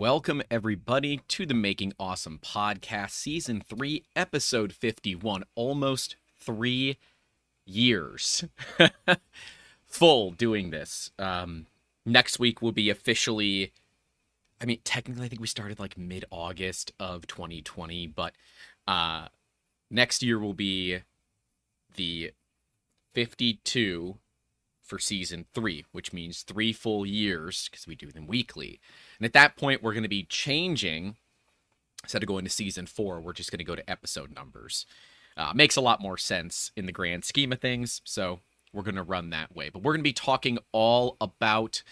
Welcome, everybody, to the Making Awesome podcast, season three, episode 51. Almost three years full doing this. Um, next week will be officially, I mean, technically, I think we started like mid August of 2020, but uh, next year will be the 52 for season three, which means three full years because we do them weekly. And at that point, we're going to be changing. Instead of going to season four, we're just going to go to episode numbers. Uh, makes a lot more sense in the grand scheme of things. So we're going to run that way. But we're going to be talking all about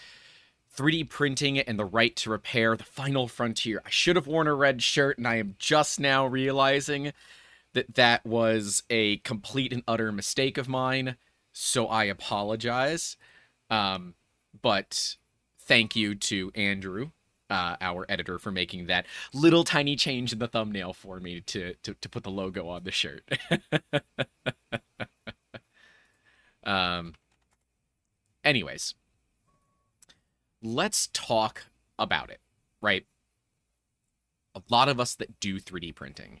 3D printing and the right to repair the final frontier. I should have worn a red shirt, and I am just now realizing that that was a complete and utter mistake of mine so I apologize. Um, but thank you to Andrew, uh, our editor, for making that little tiny change in the thumbnail for me to to, to put the logo on the shirt. um. Anyways, let's talk about it. Right. A lot of us that do 3D printing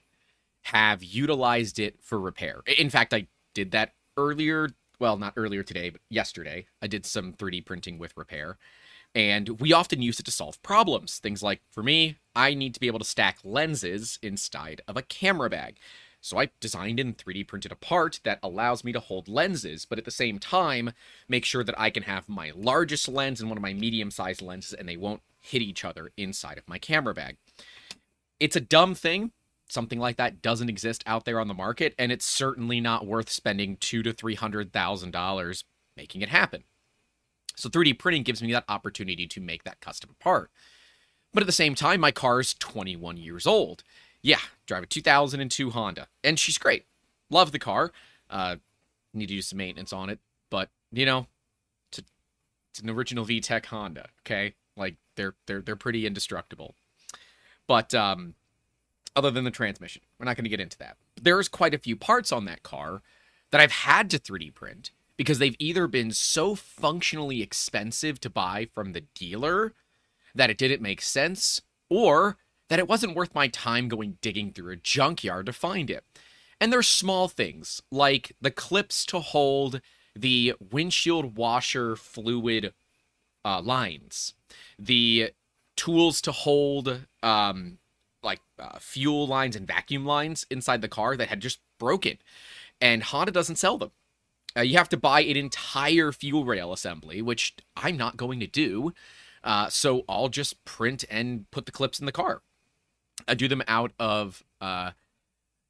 have utilized it for repair. In fact, I did that earlier well, not earlier today, but yesterday, I did some 3D printing with repair. And we often use it to solve problems. Things like, for me, I need to be able to stack lenses inside of a camera bag. So I designed and 3D printed a part that allows me to hold lenses, but at the same time, make sure that I can have my largest lens and one of my medium sized lenses and they won't hit each other inside of my camera bag. It's a dumb thing, something like that doesn't exist out there on the market, and it's certainly not worth spending two to three hundred thousand dollars making it happen. So 3D printing gives me that opportunity to make that custom part. But at the same time, my car is 21 years old. Yeah, drive a 2002 Honda, and she's great. Love the car. Uh, need to do some maintenance on it, but you know, it's, a, it's an original VTEC Honda. Okay, like they're they're they're pretty indestructible. But um, other than the transmission. We're not going to get into that. There's quite a few parts on that car that I've had to 3D print because they've either been so functionally expensive to buy from the dealer that it didn't make sense, or that it wasn't worth my time going digging through a junkyard to find it. And there's small things like the clips to hold the windshield washer fluid uh, lines, the tools to hold um, uh, fuel lines and vacuum lines inside the car that had just broken, and Honda doesn't sell them. Uh, you have to buy an entire fuel rail assembly, which I'm not going to do. Uh, so I'll just print and put the clips in the car. I do them out of uh,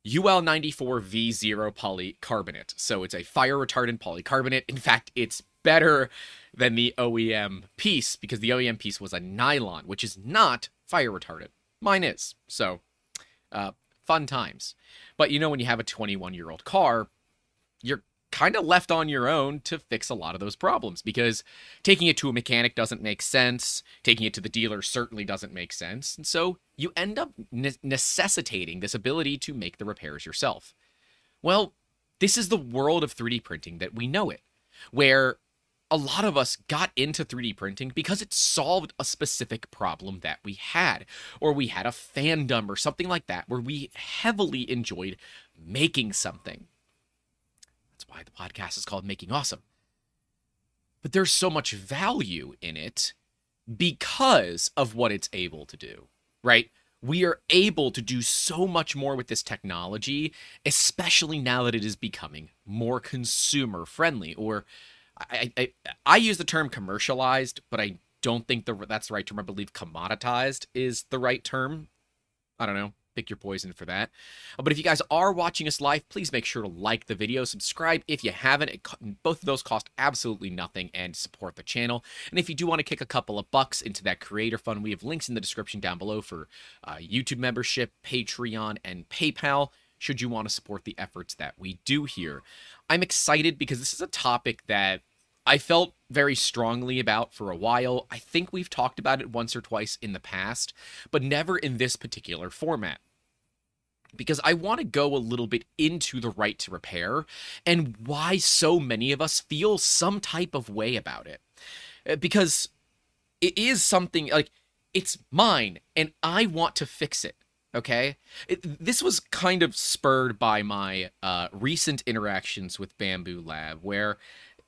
UL94 V0 polycarbonate. So it's a fire retardant polycarbonate. In fact, it's better than the OEM piece because the OEM piece was a nylon, which is not fire retardant. Mine is. So, uh, fun times. But you know, when you have a 21 year old car, you're kind of left on your own to fix a lot of those problems because taking it to a mechanic doesn't make sense. Taking it to the dealer certainly doesn't make sense. And so you end up ne- necessitating this ability to make the repairs yourself. Well, this is the world of 3D printing that we know it, where a lot of us got into 3D printing because it solved a specific problem that we had, or we had a fandom or something like that where we heavily enjoyed making something. That's why the podcast is called Making Awesome. But there's so much value in it because of what it's able to do, right? We are able to do so much more with this technology, especially now that it is becoming more consumer friendly or I, I, use the term commercialized, but I don't think the that's the right term. I believe commoditized is the right term. I don't know. Pick your poison for that. Uh, but if you guys are watching us live, please make sure to like the video, subscribe if you haven't. It, both of those cost absolutely nothing and support the channel. And if you do want to kick a couple of bucks into that creator fund, we have links in the description down below for uh, YouTube membership, Patreon, and PayPal should you want to support the efforts that we do here. I'm excited because this is a topic that I felt very strongly about for a while. I think we've talked about it once or twice in the past, but never in this particular format. Because I want to go a little bit into the right to repair and why so many of us feel some type of way about it. Uh, because it is something like it's mine and I want to fix it. Okay. It, this was kind of spurred by my uh, recent interactions with Bambu Lab, where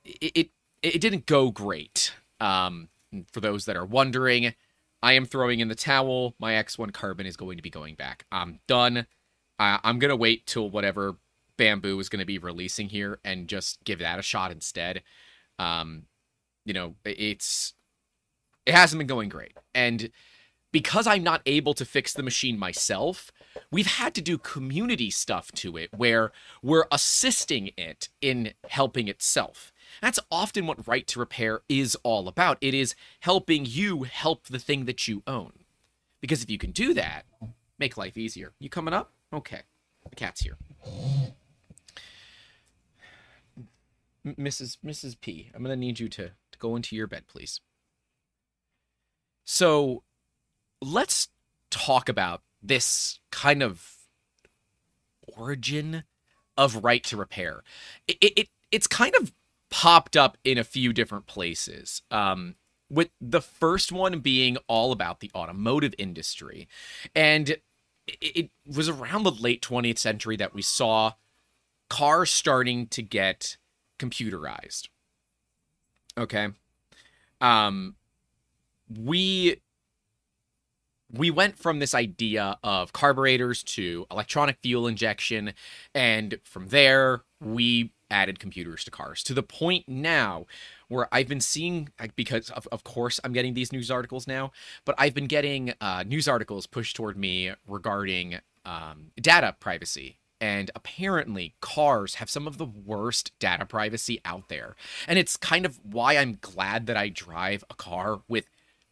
it, it, it didn't go great. Um, for those that are wondering, I am throwing in the towel. My X1 carbon is going to be going back. I'm done. I, I'm going to wait till whatever Bambu is going to be releasing here and just give that a shot instead. Um, you know, it's it hasn't been going great. And because I'm not able to fix the machine myself, we've had to do community stuff to it where we're assisting it in helping itself. That's often what Right to Repair is all about. It is helping you help the thing that you own. Because if you can do that, make life easier. You coming up? Okay. The cat's here. Mrs. Mrs. P, I'm going to need you to, to go into your bed, please. So, let's talk about this kind of origin of right to repair. It, it it's kind of popped up in a few different places. Um, with the first one being all about the automotive industry, and it, was around the late 20th century that we saw cars starting to get computerized. Okay. Um, we we went from this idea of carburetors to electronic fuel injection and from there we added computers to cars to the point now where I've been seeing because of, of course I'm getting these news articles now, but I've been getting uh, news articles pushed toward me regarding um, data privacy. And apparently, cars have some of the worst data privacy out there. And it's kind of why I'm glad that I drive a car with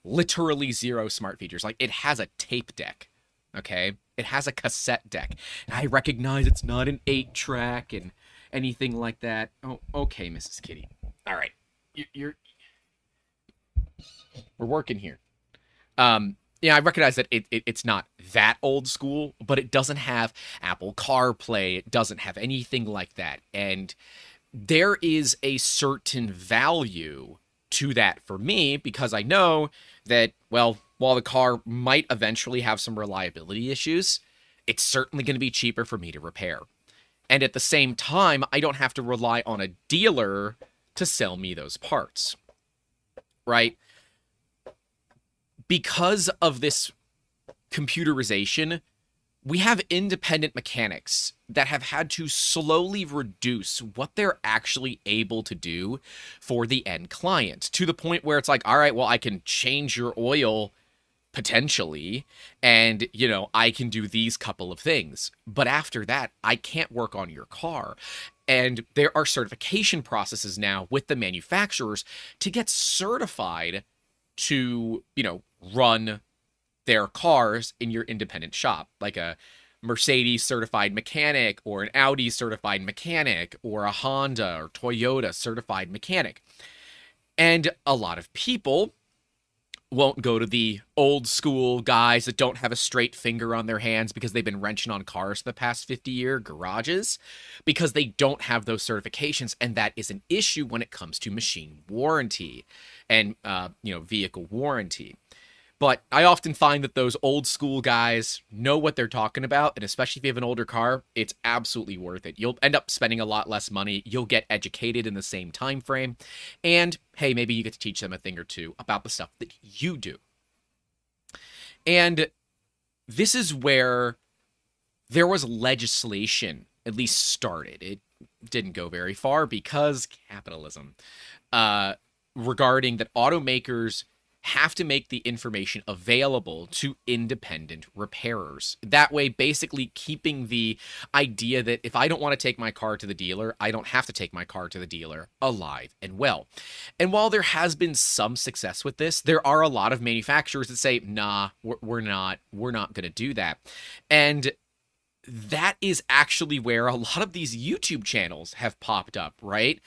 literally zero smart features. Like it has a tape deck, okay? It has a cassette deck. And I recognize it's not an eight track and anything like that. Oh, okay, Mrs. Kitty. All right, you're, you're we're working here. Um, yeah, I recognize that it, it, it's not that old school, but it doesn't have Apple CarPlay. It doesn't have anything like that, and there is a certain value to that for me because I know that, well, while the car might eventually have some reliability issues, it's certainly going to be cheaper for me to repair. And at the same time, I don't have to rely on a dealer to sell me those parts. Right? Because of this computerization, we have independent mechanics that have had to slowly reduce what they're actually able to do for the end client to the point where it's like, all right, well, I can change your oil potentially and you know i can do these couple of things but after that i can't work on your car and there are certification processes now with the manufacturers to get certified to you know run their cars in your independent shop, like a Mercedes certified mechanic or an Audi certified mechanic or a Honda or Toyota certified mechanic. And a lot of people won't go to the old school guys that don't have a straight finger on their hands because they've been wrenching on cars for the past 50 year garages because they don't have those certifications and that is an issue when it comes to machine warranty and uh, you know vehicle warranty but I often find that those old school guys know what they're talking about, and especially if you have an older car, it's absolutely worth it. You'll end up spending a lot less money. You'll get educated in the same time frame, and hey, maybe you get to teach them a thing or two about the stuff that you do. And this is where there was legislation at least started. It didn't go very far because capitalism. Uh, regarding that automakers have to make the information available to independent repairers. That way, basically keeping the idea that if I don't want to take my car to the dealer, I don't have to take my car to the dealer alive and well. And while there has been some success with this, there are a lot of manufacturers that say, nah, we're, not, we're not going to do that. And that is actually where a lot of these YouTube channels have popped up, right?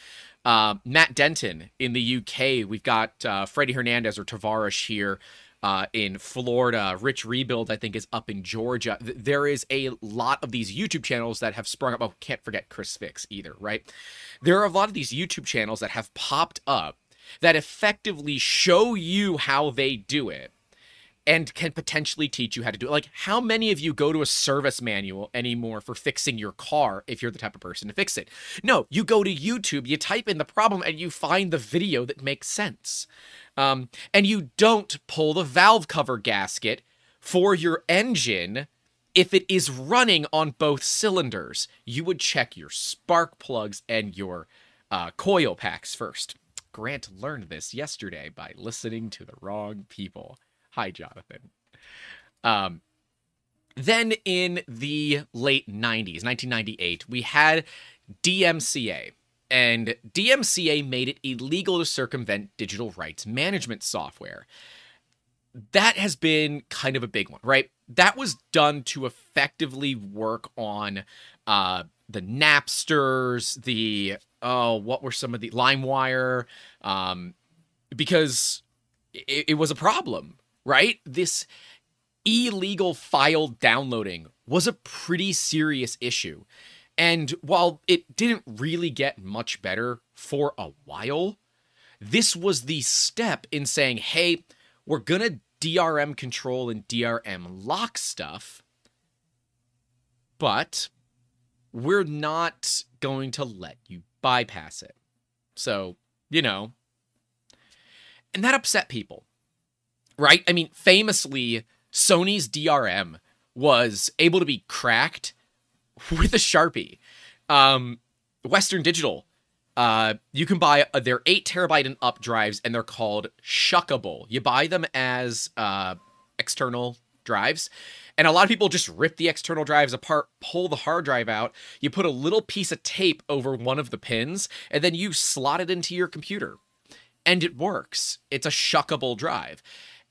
Uh, Matt Denton in the UK. We've got uh, Freddie Hernandez or Tavares here uh, in Florida. Rich Rebuild, I think, is up in Georgia. There is a lot of these YouTube channels that have sprung up. Oh, can't forget Chris Fix either, right? There are a lot of these YouTube channels that have popped up that effectively show you how they do it and can potentially teach you how to do it. Like, how many of you go to a service manual anymore for fixing your car if you're the type of person to fix it? No, you go to YouTube, you type in the problem, and you find the video that makes sense. Um, and you don't pull the valve cover gasket for your engine if it is running on both cylinders. You would check your spark plugs and your uh, coil packs first. Grant learned this yesterday by listening to the wrong people. Hi, Jonathan. Um, then in the late 90s, 1998, we had DMCA. And DMCA made it illegal to circumvent digital rights management software. That has been kind of a big one, right? That was done to effectively work on uh, the Napsters, the oh, what were some of the LimeWire, um, because it, it was a problem right? This illegal file downloading was a pretty serious issue. And while it didn't really get much better for a while, this was the step in saying, hey, we're going to DRM control and DRM lock stuff, but we're not going to let you bypass it. So, you know, and that upset people right? I mean, famously, Sony's DRM was able to be cracked with a Sharpie. Um, Western Digital, uh, you can buy uh, their eight terabyte and up drives, and they're called Shuckable. You buy them as uh, external drives, and a lot of people just rip the external drives apart, pull the hard drive out. You put a little piece of tape over one of the pins, and then you slot it into your computer, and it works. It's a shuckable drive.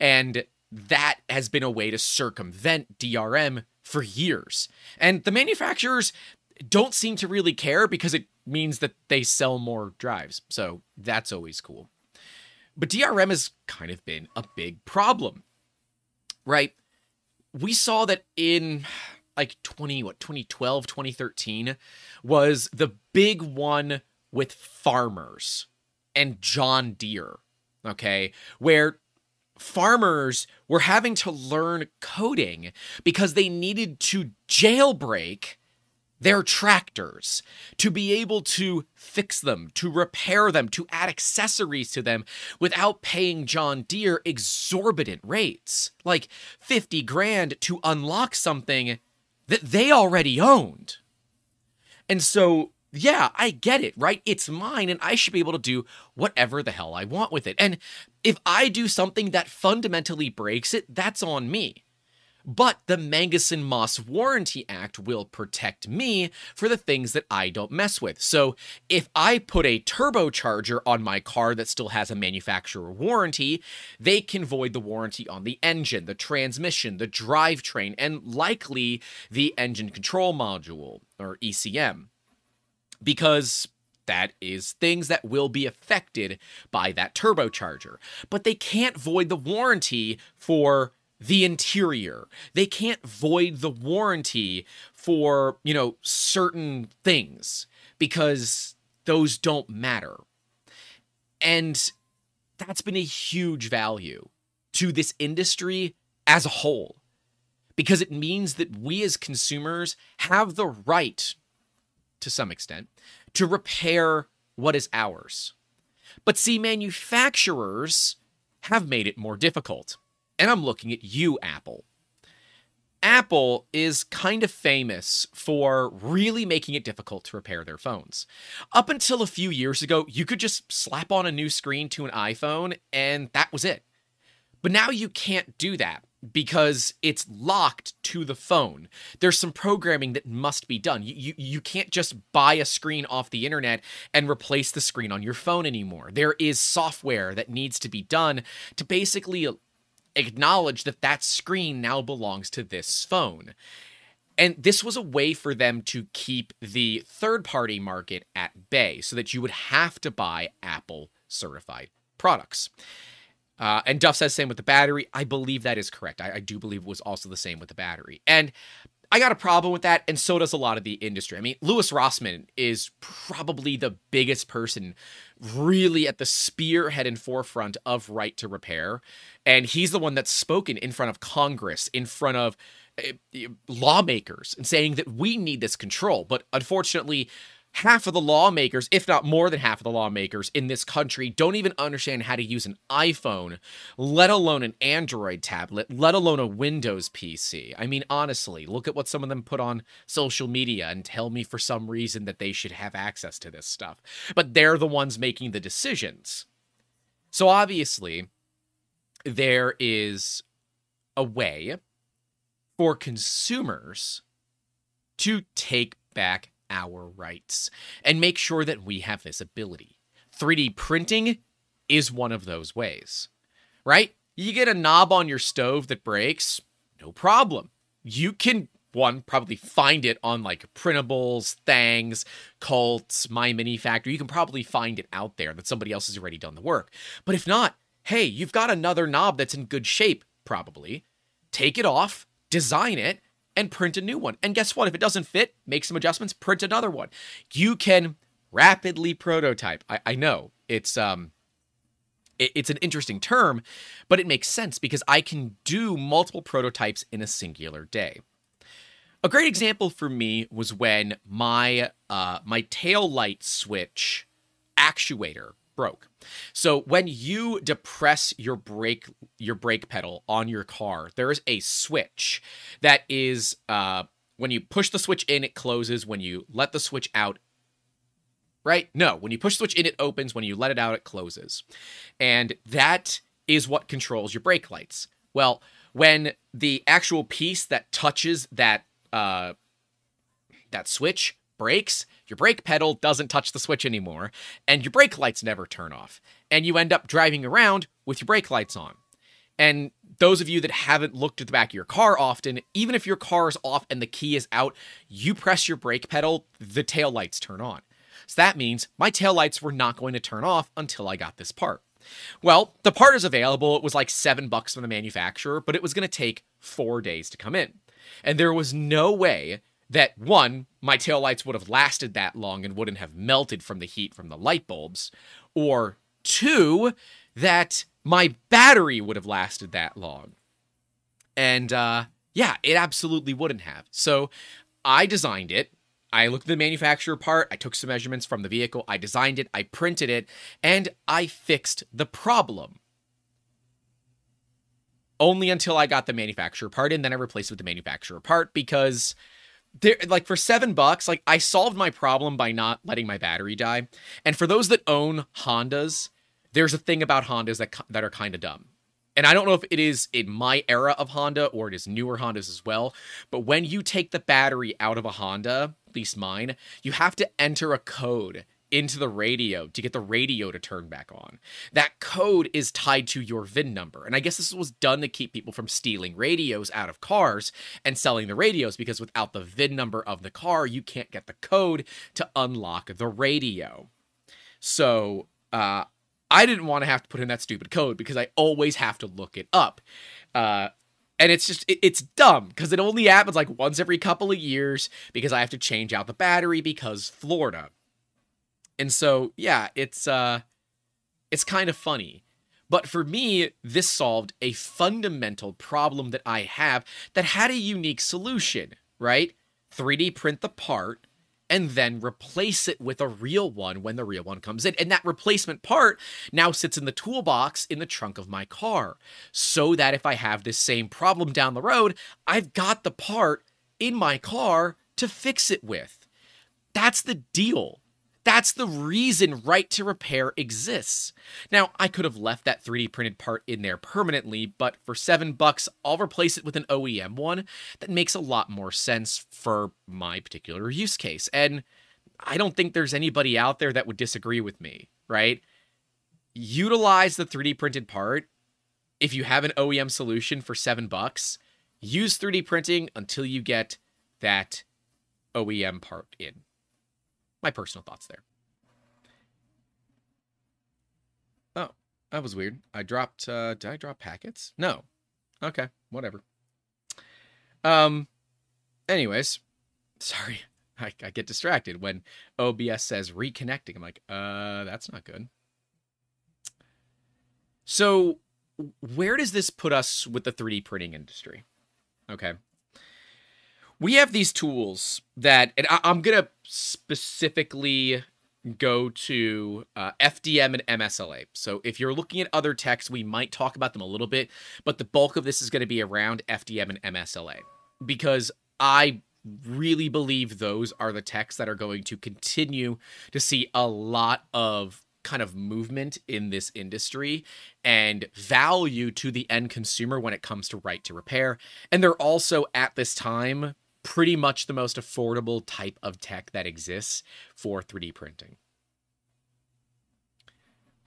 And that has been a way to circumvent DRM for years. And the manufacturers don't seem to really care because it means that they sell more drives. So that's always cool. But DRM has kind of been a big problem, right? We saw that in like 20 what 2012 2013 was the big one with farmers and John Deere okay where farmers were having to learn coding because they needed to jailbreak their tractors to be able to fix them, to repair them, to add accessories to them without paying John Deere exorbitant rates, like 50 grand to unlock something that they already owned. And so yeah, I get it, right? It's mine and I should be able to do whatever the hell I want with it. And if I do something that fundamentally breaks it, that's on me. But the Magnuson Moss Warranty Act will protect me for the things that I don't mess with. So if I put a turbocharger on my car that still has a manufacturer warranty, they can void the warranty on the engine, the transmission, the drivetrain, and likely the engine control module, or ECM because that is things that will be affected by that turbocharger. But they can't void the warranty for the interior. They can't void the warranty for, you know, certain things because those don't matter. And that's been a huge value to this industry as a whole because it means that we as consumers have the right to some extent to repair what is ours. But see, manufacturers have made it more difficult. And I'm looking at you, Apple. Apple is kind of famous for really making it difficult to repair their phones. Up until a few years ago, you could just slap on a new screen to an iPhone and that was it. But now you can't do that because it's locked to the phone. There's some programming that must be done. You, you, you can't just buy a screen off the internet and replace the screen on your phone anymore. There is software that needs to be done to basically acknowledge that that screen now belongs to this phone. And this was a way for them to keep the third party market at bay so that you would have to buy Apple certified products. Uh, and Duff says same with the battery. I believe that is correct. I, I do believe it was also the same with the battery. And I got a problem with that, and so does a lot of the industry. I mean, Louis Rossman is probably the biggest person really at the spearhead and forefront of right to repair. And he's the one that's spoken in front of Congress, in front of uh, lawmakers, and saying that we need this control. But unfortunately, half of the lawmakers, if not more than half of the lawmakers in this country, don't even understand how to use an iPhone, let alone an Android tablet, let alone a Windows PC. I mean, honestly, look at what some of them put on social media and tell me for some reason that they should have access to this stuff. But they're the ones making the decisions. So obviously, there is a way for consumers to take back our rights and make sure that we have this ability. 3D printing is one of those ways, right? You get a knob on your stove that breaks, no problem. You can one probably find it on like printables, Thangs, Cults, My Mini Factory. You can probably find it out there that somebody else has already done the work. But if not, hey, you've got another knob that's in good shape, probably. Take it off, design it, and print a new one. And guess what? If it doesn't fit, make some adjustments, print another one. You can rapidly prototype. I, I know it's um it, it's an interesting term, but it makes sense because I can do multiple prototypes in a singular day. A great example for me was when my uh, my tail light switch actuator broke. So when you depress your brake your brake pedal on your car, there is a switch that is uh, when you push the switch in, it closes. When you let the switch out, right? No, when you push the switch in, it opens. When you let it out, it closes, and that is what controls your brake lights. Well, when the actual piece that touches that uh, that switch breaks, your brake pedal doesn't touch the switch anymore, and your brake lights never turn off. And you end up driving around with your brake lights on. And those of you that haven't looked at the back of your car often, even if your car is off and the key is out, you press your brake pedal, the tail lights turn on. So that means my tail lights were not going to turn off until I got this part. Well, the part is available. It was like seven bucks from the manufacturer, but it was going to take four days to come in. And there was no way that one, my taillights would have lasted that long and wouldn't have melted from the heat from the light bulbs, or two, that my battery would have lasted that long. And uh, yeah, it absolutely wouldn't have. So I designed it. I looked at the manufacturer part, I took some measurements from the vehicle, I designed it, I printed it, and I fixed the problem. Only until I got the manufacturer part, and then I replaced it with the manufacturer part because there like for seven bucks like i solved my problem by not letting my battery die. And for those that own hondas there's a thing about hondas that that are kind of dumb. And i don't know if it is in my era of honda or it is newer hondas as well but when you take the battery out of a honda at least mine you have to enter a code into the radio to get the radio to turn back on. That code is tied to your VIN number. And I guess this was done to keep people from stealing radios out of cars and selling the radios because without the VIN number of the car, you can't get the code to unlock the radio. So, uh, I didn't want to have to put in that stupid code because I always have to look it up. Uh, and it's just it, it's dumb because it only happens like once every couple of years because I have to change out the battery because Florida. And so, yeah, it's uh it's kind of funny. But for me, this solved a fundamental problem that I have that had a unique solution, right? 3D print the part and then replace it with a real one when the real one comes in. And that replacement part now sits in the toolbox in the trunk of my car. So that if I have this same problem down the road, I've got the part in my car to fix it with. That's the deal. That's the reason right to repair exists. Now, I could have left that 3D printed part in there permanently, but for 7 bucks, I'll replace it with an OEM one that makes a lot more sense for my particular use case. And I don't think there's anybody out there that would disagree with me, right? Utilize the 3D printed part. If you have an OEM solution for 7 bucks, use 3D printing until you get that OEM part in my personal thoughts there. Oh, that was weird. I dropped uh did I drop packets? No. Okay, whatever. Um anyways, sorry, I, I get distracted when OBS says reconnecting. I'm like, uh, that's not good. So, where does this put us with the 3D printing industry? Okay. We have these tools that, and I, am going to specifically go to uh, FDM and MSLA. So if you're looking at other texts, we might talk about them a little bit, but the bulk of this is going to be around FDM and MSLA because I really believe those are the texts that are going to continue to see a lot of kind of movement in this industry and value to the end consumer when it comes to right to repair. And they're also at this time pretty much the most affordable type of tech that exists for 3D printing.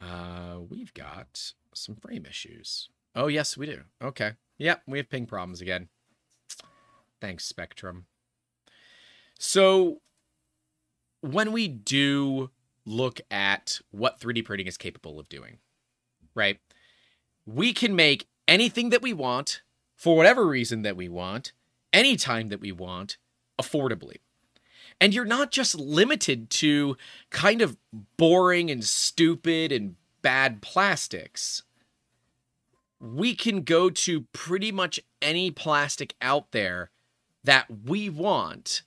Uh, we've got some frame issues. Oh, yes, we do. Okay. Yep, we have ping problems again. Thanks, Spectrum. So, when we do look at what 3D printing is capable of doing, right? We can make anything that we want for whatever reason that we want, anytime that we want, affordably. And you're not just limited to kind of boring and stupid and bad plastics. We can go to pretty much any plastic out there that we want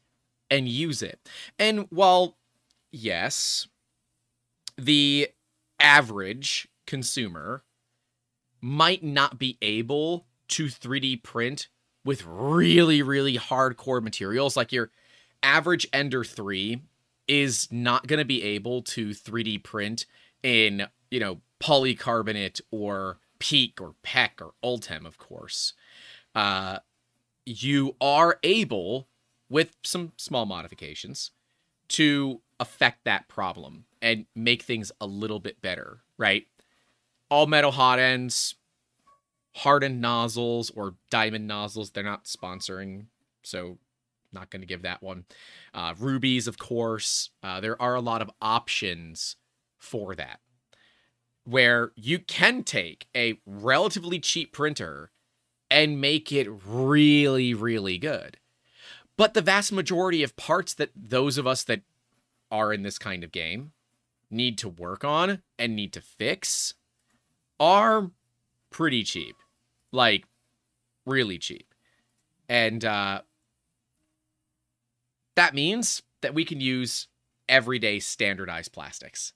and use it. And while, yes, the average consumer might not be able to 3D print with really, really hardcore materials. Like your average Ender 3 is not going to be able to 3D print in, you know, polycarbonate or PEEK or PEKK or Ultem, of course. Uh, you are able, with some small modifications, to affect that problem and make things a little bit better, right? All metal hot ends, hardened nozzles or diamond nozzles. They're not sponsoring, so not going to give that one. Uh, rubies, of course. Uh, there are a lot of options for that where you can take a relatively cheap printer and make it really, really good. But the vast majority of parts that those of us that are in this kind of game need to work on and need to fix are pretty cheap. Like really cheap. And uh that means that we can use everyday standardized plastics,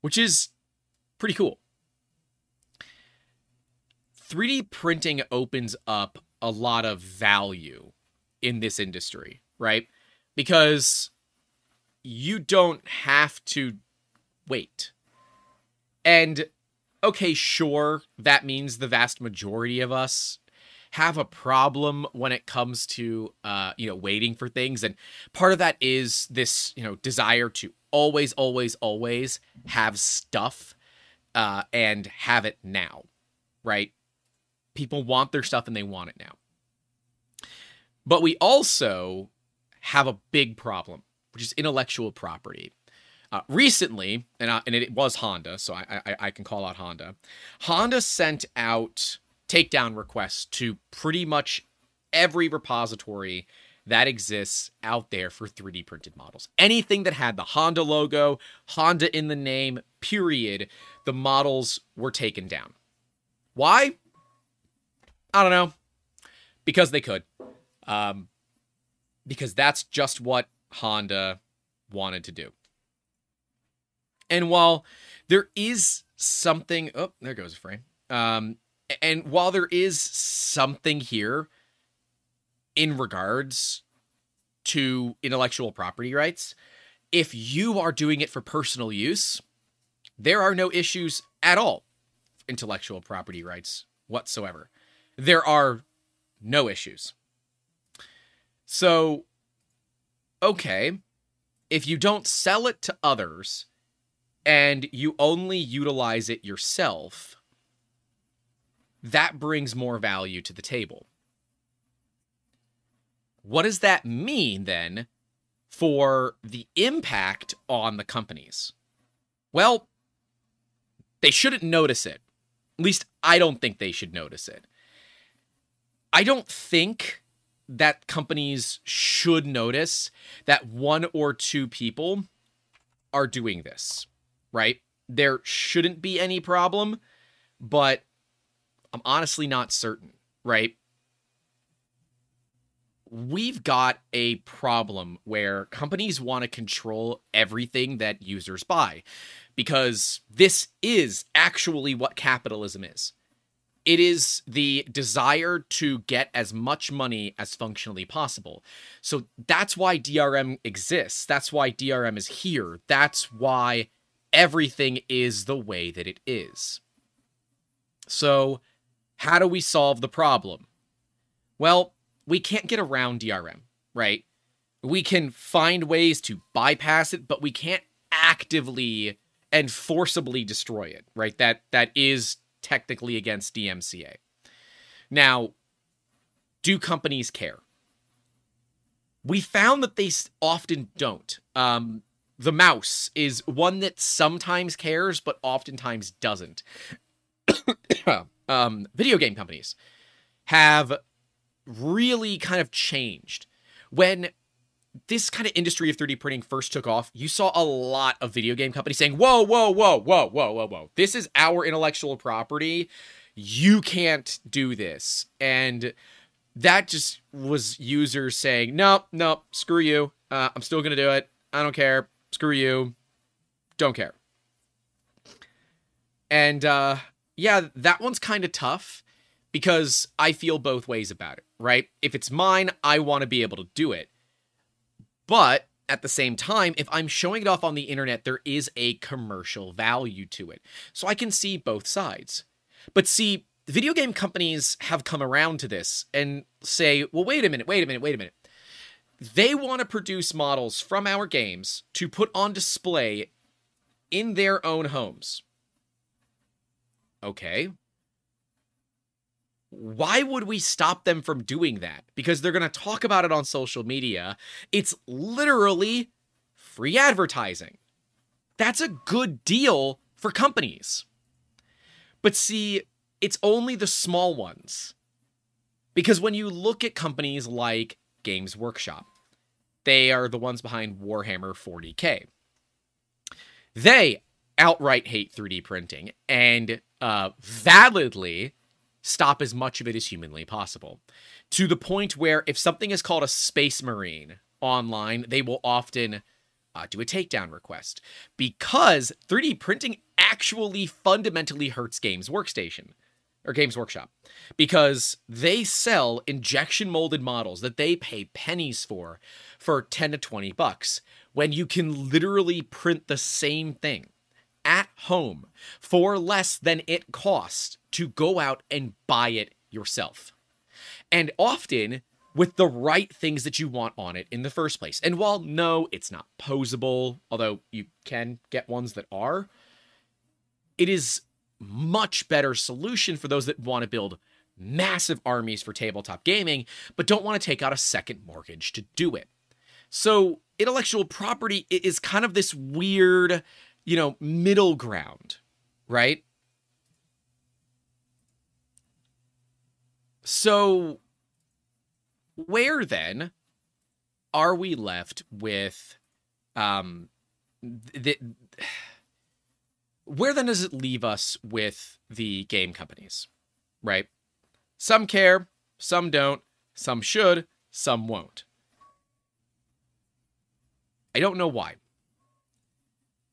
which is pretty cool. 3D printing opens up a lot of value in this industry, right? Because you don't have to wait. And okay, sure, that means the vast majority of us have a problem when it comes to uh, you know, waiting for things. And part of that is this, you know, desire to always, always, always have stuff uh, and have it now, right? People want their stuff and they want it now. But we also have a big problem which is intellectual property. Uh, recently, and, I, and it was Honda, so I, I, I can call out Honda. Honda sent out takedown requests to pretty much every repository that exists out there for 3D printed models. Anything that had the Honda logo, Honda in the name, period, the models were taken down. Why? I don't know. Because they could. Um, because that's just what Honda wanted to do. And while there is something, oh, there goes a frame. Um, and while there is something here in regards to intellectual property rights, if you are doing it for personal use, there are no issues at all intellectual property rights whatsoever. There are no issues. So okay, if you don't sell it to others and you only utilize it yourself, that brings more value to the table. What does that mean then for the impact on the companies? Well, they shouldn't notice it. At least I don't think they should notice it. I don't think that companies should notice that one or two people are doing this, right? There shouldn't be any problem, but I'm honestly not certain, right? We've got a problem where companies want to control everything that users buy because this is actually what capitalism is it is the desire to get as much money as functionally possible. So that's why DRM exists. That's why DRM is here. That's why everything is the way that it is. So, how do we solve the problem? Well, we can't get around DRM, right? We can find ways to bypass it, but we can't actively and forcibly destroy it, right? That that is technically against DMCA. Now, do companies care? We found that they often don't. Um, the mouse is one that sometimes cares, but oftentimes doesn't. um, video game companies have really kind of changed. When this kind of industry of 3D printing first took off, you saw a lot of video game companies saying, whoa, whoa, whoa, whoa, whoa, whoa, whoa. This is our intellectual property. You can't do this. And that just was users saying, nope, nope, screw you. Uh, I'm still going to do it. I don't care. Screw you. Don't care. And uh, yeah, that one's kind of tough because I feel both ways about it, right? If it's mine, I want to be able to do it but at the same time, if I'm showing it off on the internet, there is a commercial value to it. So I can see both sides. But see, video game companies have come around to this and say, well, wait a minute, wait a minute, wait a minute. They want to produce models from our games to put on display in their own homes. Okay, why would we stop them from doing that? Because they're going to talk about it on social media. It's literally free advertising. That's a good deal for companies. But see, it's only the small ones. Because when you look at companies like Games Workshop, they are the ones behind Warhammer 40K. They outright hate 3D printing and uh, validly stop as much of it as humanly possible. To the point where if something is called a space marine online, they will often uh, do a takedown request because 3D printing actually fundamentally hurts Games Workstation or Games Workshop because they sell injection molded models that they pay pennies for for 10 to 20 bucks when you can literally print the same thing at home for less than it costs to go out and buy it yourself. And often with the right things that you want on it in the first place. And while no, it's not posable, although you can get ones that are, it is much better solution for those that want to build massive armies for tabletop gaming but don't want to take out a second mortgage to do it. So, intellectual property is kind of this weird you know, middle ground, right? So, where then are we left with, um, the, where then does it leave us with the game companies, right? Some care, some don't, some should, some won't. I don't know why.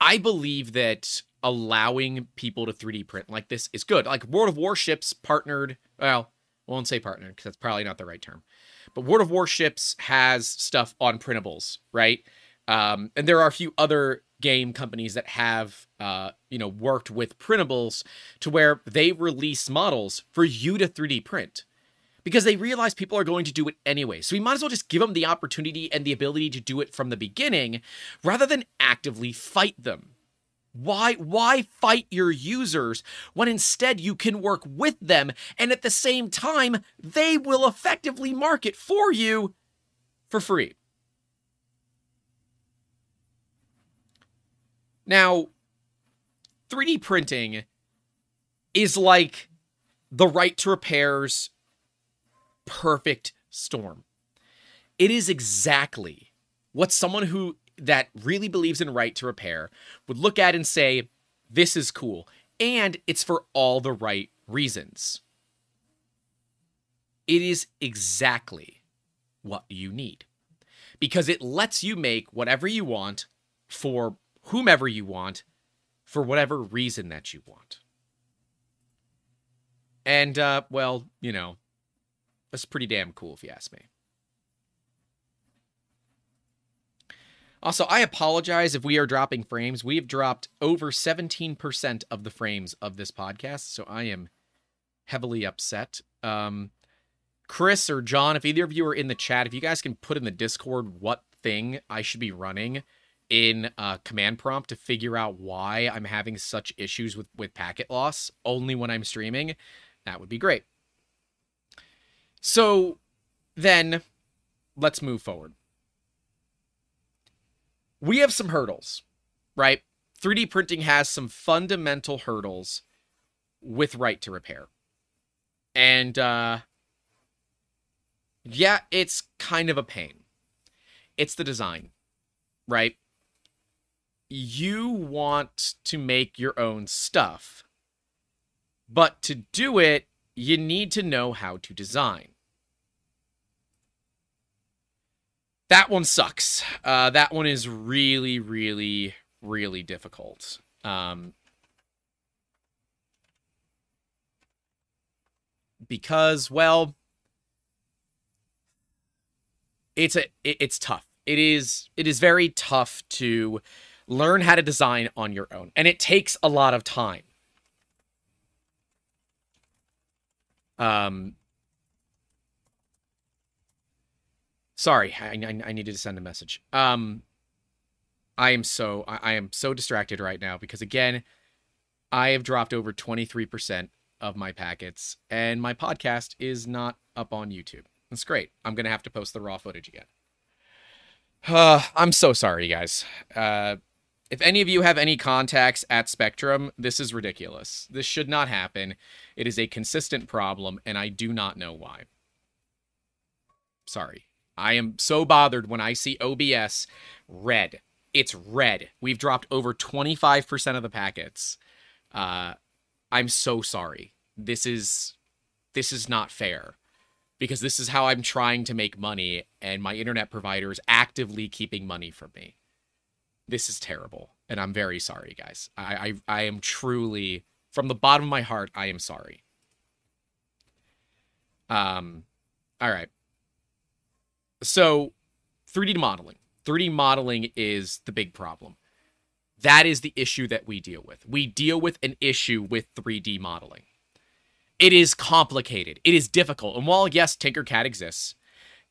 I believe that allowing people to 3D print like this is good. Like World of Warships partnered, well, I won't say partnered because that's probably not the right term. But World of Warships has stuff on printables, right? Um, and there are a few other game companies that have, uh, you know, worked with printables to where they release models for you to 3D print because they realize people are going to do it anyway. So we might as well just give them the opportunity and the ability to do it from the beginning rather than actively fight them. Why why fight your users when instead you can work with them and at the same time they will effectively market for you for free. Now, 3D printing is like the right to repairs perfect storm, It is exactly what someone who that really believes in right to repair would look at and say, this is cool. And it's for all the right reasons. It is exactly what you need because it lets you make whatever you want for whomever you want for whatever reason that you want. And, uh, well, you know, that's pretty damn cool if you ask me. Also, I apologize if we are dropping frames. We have dropped over 17% of the frames of this podcast, so I am heavily upset. Um, Chris or John, if either of you are in the chat, if you guys can put in the Discord what thing I should be running in a command prompt to figure out why I'm having such issues with with packet loss only when I'm streaming, that would be great. So then let's move forward. We have some hurdles, right? 3D printing has some fundamental hurdles with right to repair. And uh yeah, it's kind of a pain. It's the design, right? You want to make your own stuff, but to do it, you need to know how to design. That one sucks. Uh, that one is really, really, really difficult. Um, because, well, it's a it, it's tough. It is it is very tough to learn how to design on your own, and it takes a lot of time. Um, sorry, I, I, I needed to send a message. Um, I am so I, I am so distracted right now because again, I have dropped over twenty three percent of my packets, and my podcast is not up on YouTube. That's great. I'm gonna have to post the raw footage again. Uh, I'm so sorry, guys. Uh, if any of you have any contacts at Spectrum, this is ridiculous. This should not happen. It is a consistent problem, and I do not know why. Sorry. I am so bothered when I see OBS red. It's red. We've dropped over 25% of the packets. Uh, I'm so sorry. This is this is not fair because this is how I'm trying to make money, and my internet provider is actively keeping money from me. This is terrible, and I'm very sorry, guys. I, I, I am truly, from the bottom of my heart, I am sorry. Um, all right. So, 3D modeling. 3D modeling is the big problem. That is the issue that we deal with. We deal with an issue with 3D modeling it is complicated. It is difficult. And while yes, Tinkercad exists,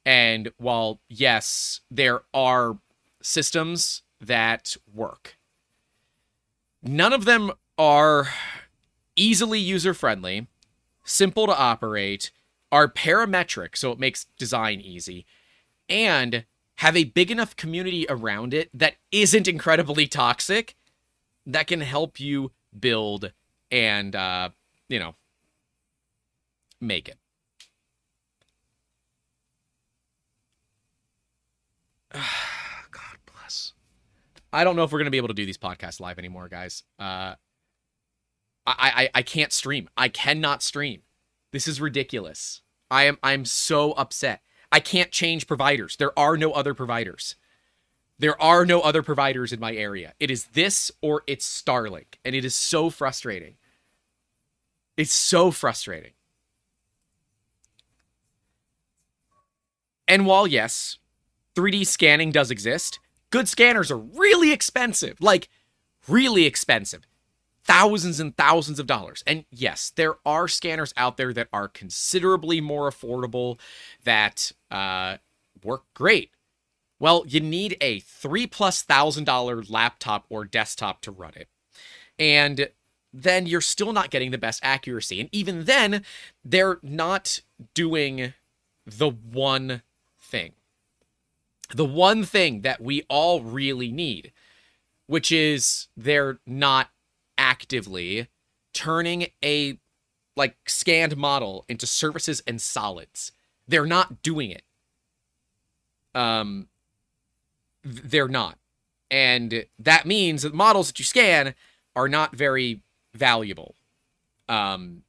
and while yes, there are systems that work, none of them are easily user friendly, simple to operate, are parametric, so it makes design easy, and have a big enough community around it that isn't incredibly toxic that can help you build and uh, you know make it. I don't know if we're gonna be able to do these podcasts live anymore, guys. Uh, I, I I can't stream. I cannot stream. This is ridiculous. I am I'm so upset. I can't change providers. There are no other providers. There are no other providers in my area. It is this or it's Starlink, and it is so frustrating. It's so frustrating. And while, yes, 3D scanning does exist, good scanners are really expensive. Like, really expensive. Thousands and thousands of dollars. And yes, there are scanners out there that are considerably more affordable that uh, work great. Well, you need a three plus thousand dollar laptop or desktop to run it. And then you're still not getting the best accuracy. And even then, they're not doing the one thing. The one thing that we all really need, which is they're not actively turning a like scanned model into surfaces and solids. They're not doing it. Um, they're not. And that means that models that you scan are not very valuable. Um,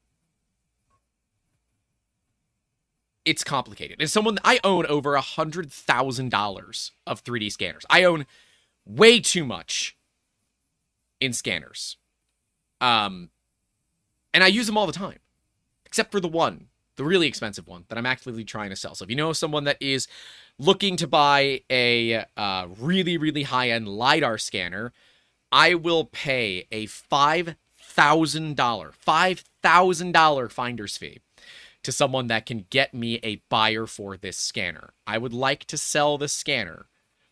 it's complicated. As someone I own over a hundred thousand dollars of 3D scanners. I own way too much in scanners. Um, and I use them all the time, except for the one, the really expensive one that I'm actively trying to sell. So if you know someone that is looking to buy a uh, really, really high end LiDAR scanner, I will pay a $5,000, $5,000 finder's fee to someone that can get me a buyer for this scanner. I would like to sell the scanner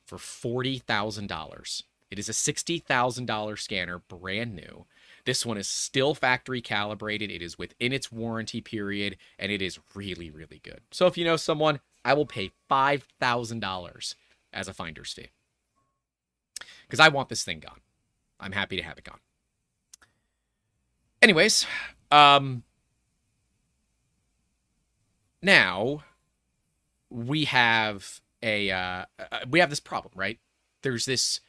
for $40,000. It is a $60,000 scanner, brand new. This one is still factory calibrated. It is within its warranty period, and it is really, really good. So if you know someone, I will pay $5,000 as a finder's fee. Because I want this thing gone. I'm happy to have it gone. Anyways, um, now we have a uh, uh, we have this problem, right? There's this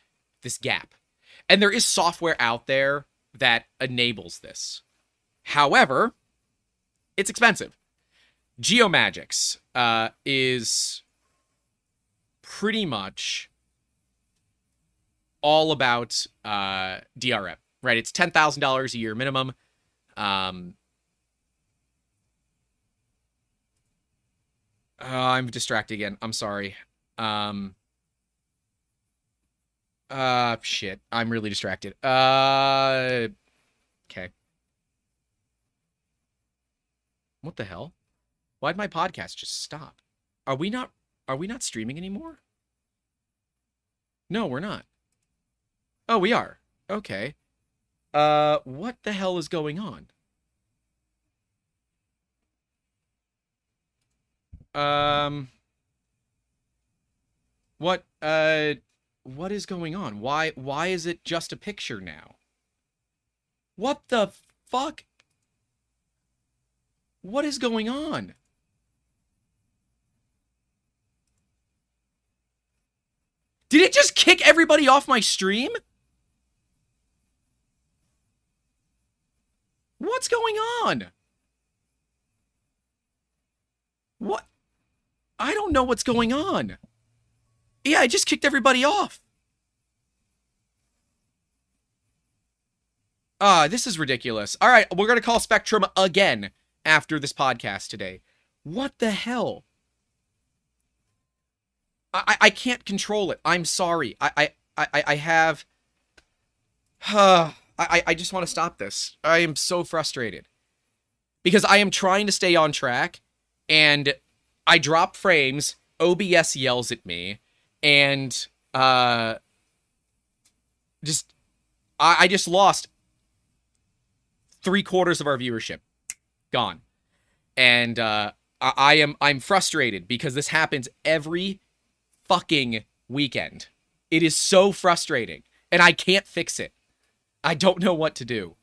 this gap, and there is software out there that enables this. However, it's expensive. Geomagics uh, is pretty much all about uh, DRM, right? It's ten thousand dollars a year minimum. Um, uh, I'm distracted again. I'm sorry. Um, uh, shit. I'm really distracted. Uh, okay. What the hell? Why'd my podcast just stop? Are we not? Are we not streaming anymore? No, we're not. Oh, we are. Okay. Uh, what the hell is going on? Um, what, uh, what is going on? Why, why is it just a picture now? What the fuck? What is going on? Did it just kick everybody off my stream? What's going on? What? Don't know what's going on. Yeah, I just kicked everybody off. Ah, uh, this is ridiculous. All right, we're going to call Spectrum again after this podcast today. What the hell? I, I can't control it. I'm sorry. I I I, I have. Uh, I I just want to stop this. I am so frustrated because I am trying to stay on track, and I drop frames. OBS yells at me, and uh, just I, I just lost three quarters of our viewership, gone, and uh, I, I am I'm frustrated because this happens every fucking weekend. It is so frustrating, and I can't fix it. I don't know what to do.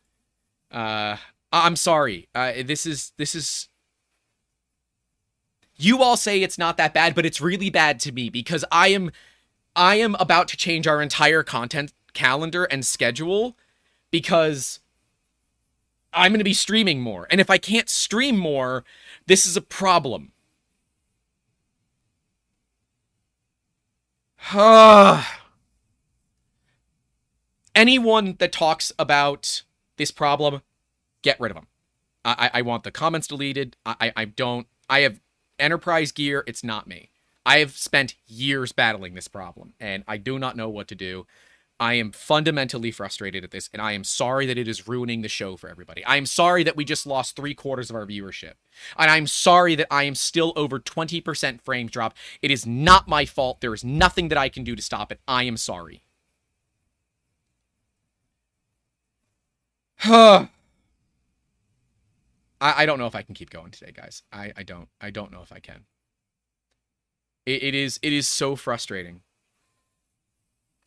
Uh, I'm sorry. Uh, this is this is. You all say it's not that bad, but it's really bad to me because I am, I am about to change our entire content calendar and schedule because I'm going to be streaming more, and if I can't stream more, this is a problem. Anyone that talks about this problem, get rid of them. I, I want the comments deleted. I, I don't. I have enterprise gear. It's not me. I have spent years battling this problem, and I do not know what to do. I am fundamentally frustrated at this, and I am sorry that it is ruining the show for everybody. I am sorry that we just lost three quarters of our viewership. And I'm sorry that I am still over 20% frame drop. It is not my fault. There is nothing that I can do to stop it. I am sorry. I, I don't know if I can keep going today, guys. I, I don't. I don't know if I can. It, it is it is so frustrating.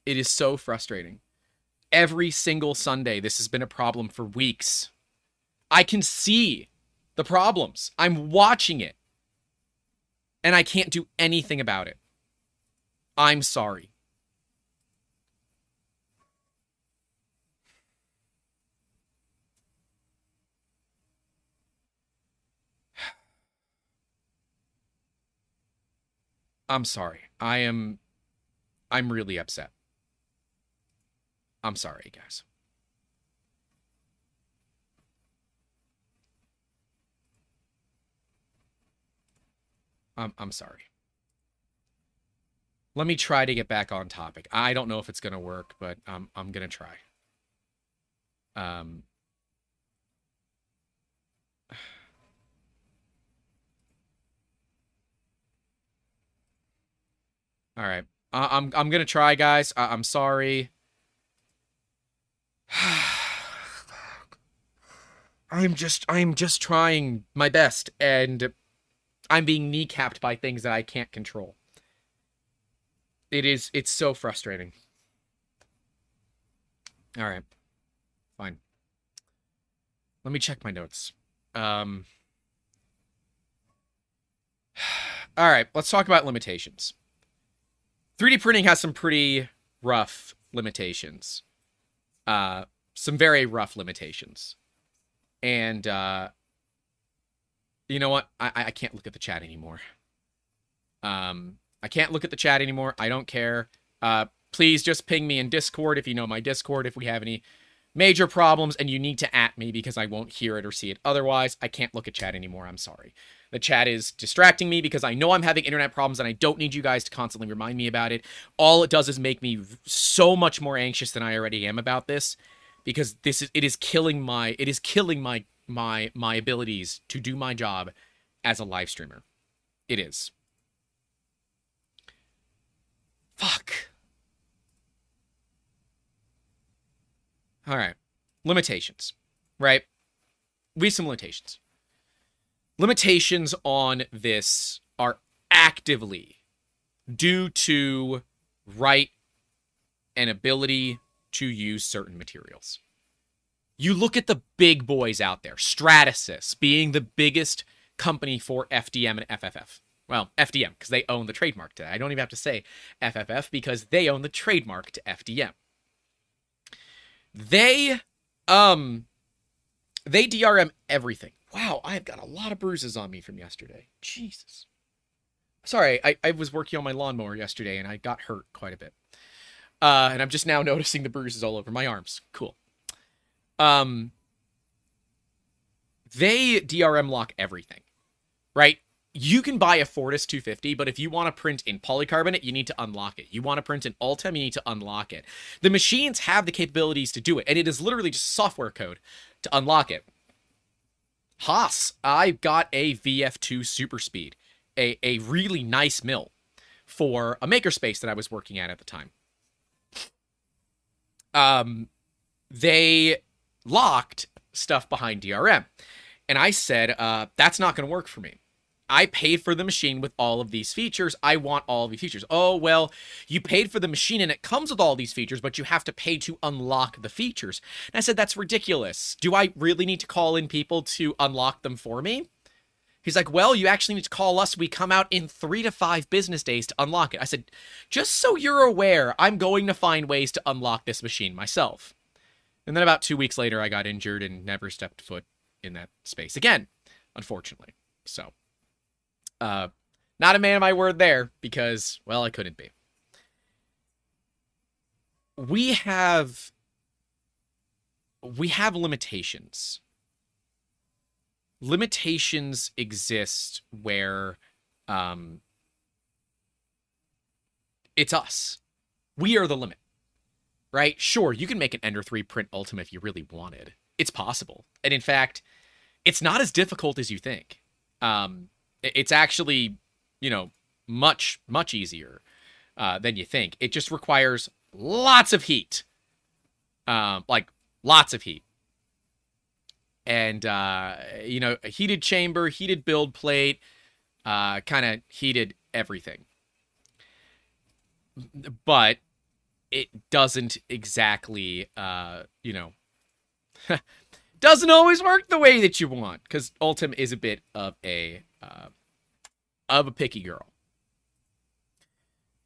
It is so frustrating. Every single Sunday, this has been a problem for weeks. I can see the problems. I'm watching it. And I can't do anything about it. I'm sorry. I'm sorry. I am I'm really upset. I'm sorry, guys. I'm I'm sorry. Let me try to get back on topic. I don't know if it's gonna work, but I'm I'm gonna try. Um. All right. I'm I'm gonna try, guys. I- I'm sorry. I'm just I'm just trying my best, and I'm being kneecapped by things that I can't control. It is it's so frustrating. All right. Fine. Let me check my notes. Um All right, let's talk about limitations. 3D printing has some pretty rough limitations. Uh some very rough limitations. And uh you know what? I I can't look at the chat anymore. Um I can't look at the chat anymore. I don't care. Uh, please just ping me in Discord if you know my Discord. If we have any major problems and you need to at me because I won't hear it or see it otherwise, I can't look at chat anymore. I'm sorry. The chat is distracting me because I know I'm having internet problems and I don't need you guys to constantly remind me about it. All it does is make me so much more anxious than I already am about this because this is it is killing my it is killing my my my abilities to do my job as a live streamer. It is. Fuck. All right. Limitations, right? We have some limitations. Limitations on this are actively due to right and ability to use certain materials. You look at the big boys out there, Stratasys being the biggest company for FDM and FFF. Well, FDM, because they own the trademark to that. I don't even have to say FFF because they own the trademark to FDM. They, um, they DRM everything. Wow, I've got a lot of bruises on me from yesterday. Jesus. Sorry, I, I was working on my lawnmower yesterday and I got hurt quite a bit. Uh, and I'm just now noticing the bruises all over my arms. Cool. Um, they DRM lock everything, right? you can buy a Fortus 250, but if you want to print in polycarbonate, you need to unlock it. You want to print in Ultem, you need to unlock it. The machines have the capabilities to do it, and it is literally just software code to unlock it. Haas, I got a VF2 Super Speed, a, a really nice mill for a makerspace that I was working at at the time. Um, they locked stuff behind DRM. And I said, uh, that's not going to work for me I paid for the machine with all of these features. I want all of these features. Oh, well, you paid for the machine and it comes with all these features, but you have to pay to unlock the features. And I said, that's ridiculous. Do I really need to call in people to unlock them for me? He's like, well, you actually need to call us. We come out in three to five business days to unlock it. I said, just so you're aware, I'm going to find ways to unlock this machine myself. And then about two weeks later, I got injured and never stepped foot in that space again, unfortunately. So. Uh, not a man of my word there because, well, I couldn't be. We have we have limitations. Limitations exist where um, it's us. We are the limit. Right? Sure, you can make an Ender 3 print Ultem if you really wanted. It's possible. And in fact, it's not as difficult as you think. Um, it's actually, you know, much, much easier uh, than you think. It just requires lots of heat. Um, like lots of heat. And, uh, you know, a heated chamber, heated build plate, uh, kind of heated everything. But it doesn't exactly, uh, you know, doesn't always work the way that you want because Ultem is a bit of a uh, of a picky girl.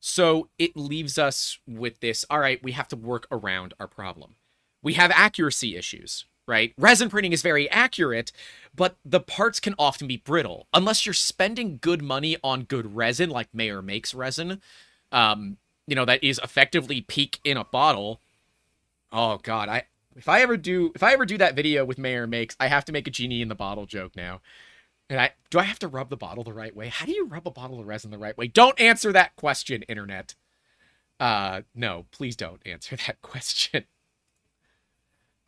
So it leaves us with this all right, we have to work around our problem. We have accuracy issues, right? Resin printing is very accurate, but the parts can often be brittle. Unless you're spending good money on good resin, like Mayer makes resin, um, you know, that is effectively PEEK in a bottle. Oh god, I if I ever do if I ever do that video with Mayer makes, I have to make a genie in the bottle joke now. And I do I have to rub the bottle the right way? How do you rub a bottle of resin the right way? Don't answer that question, internet. Uh no, please don't answer that question.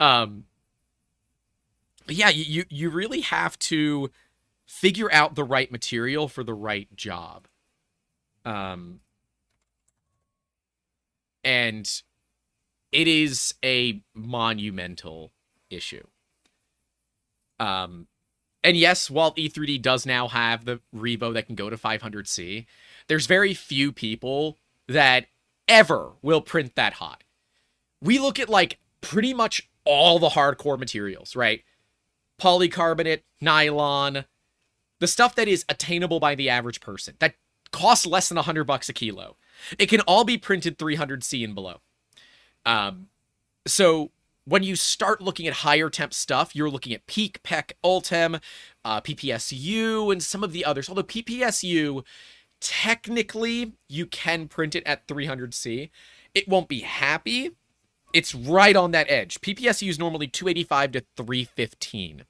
Um but yeah, you you really have to figure out the right material for the right job. Um and it is a monumental issue. Um and yes, while E3D does now have the Revo that can go to 500C, there's very few people that ever will print that hot. We look at like pretty much all the hardcore materials, right? Polycarbonate, nylon, the stuff that is attainable by the average person that costs less than 100 bucks a kilo. It can all be printed 300C and below. Um, so when you start looking at higher temp stuff, you're looking at PEEK, PEKK, Ultem, uh, PPSU, and some of the others. Although PPSU, technically, you can print it at 300C. It won't be happy. It's right on that edge. PPSU is normally 285 to 315.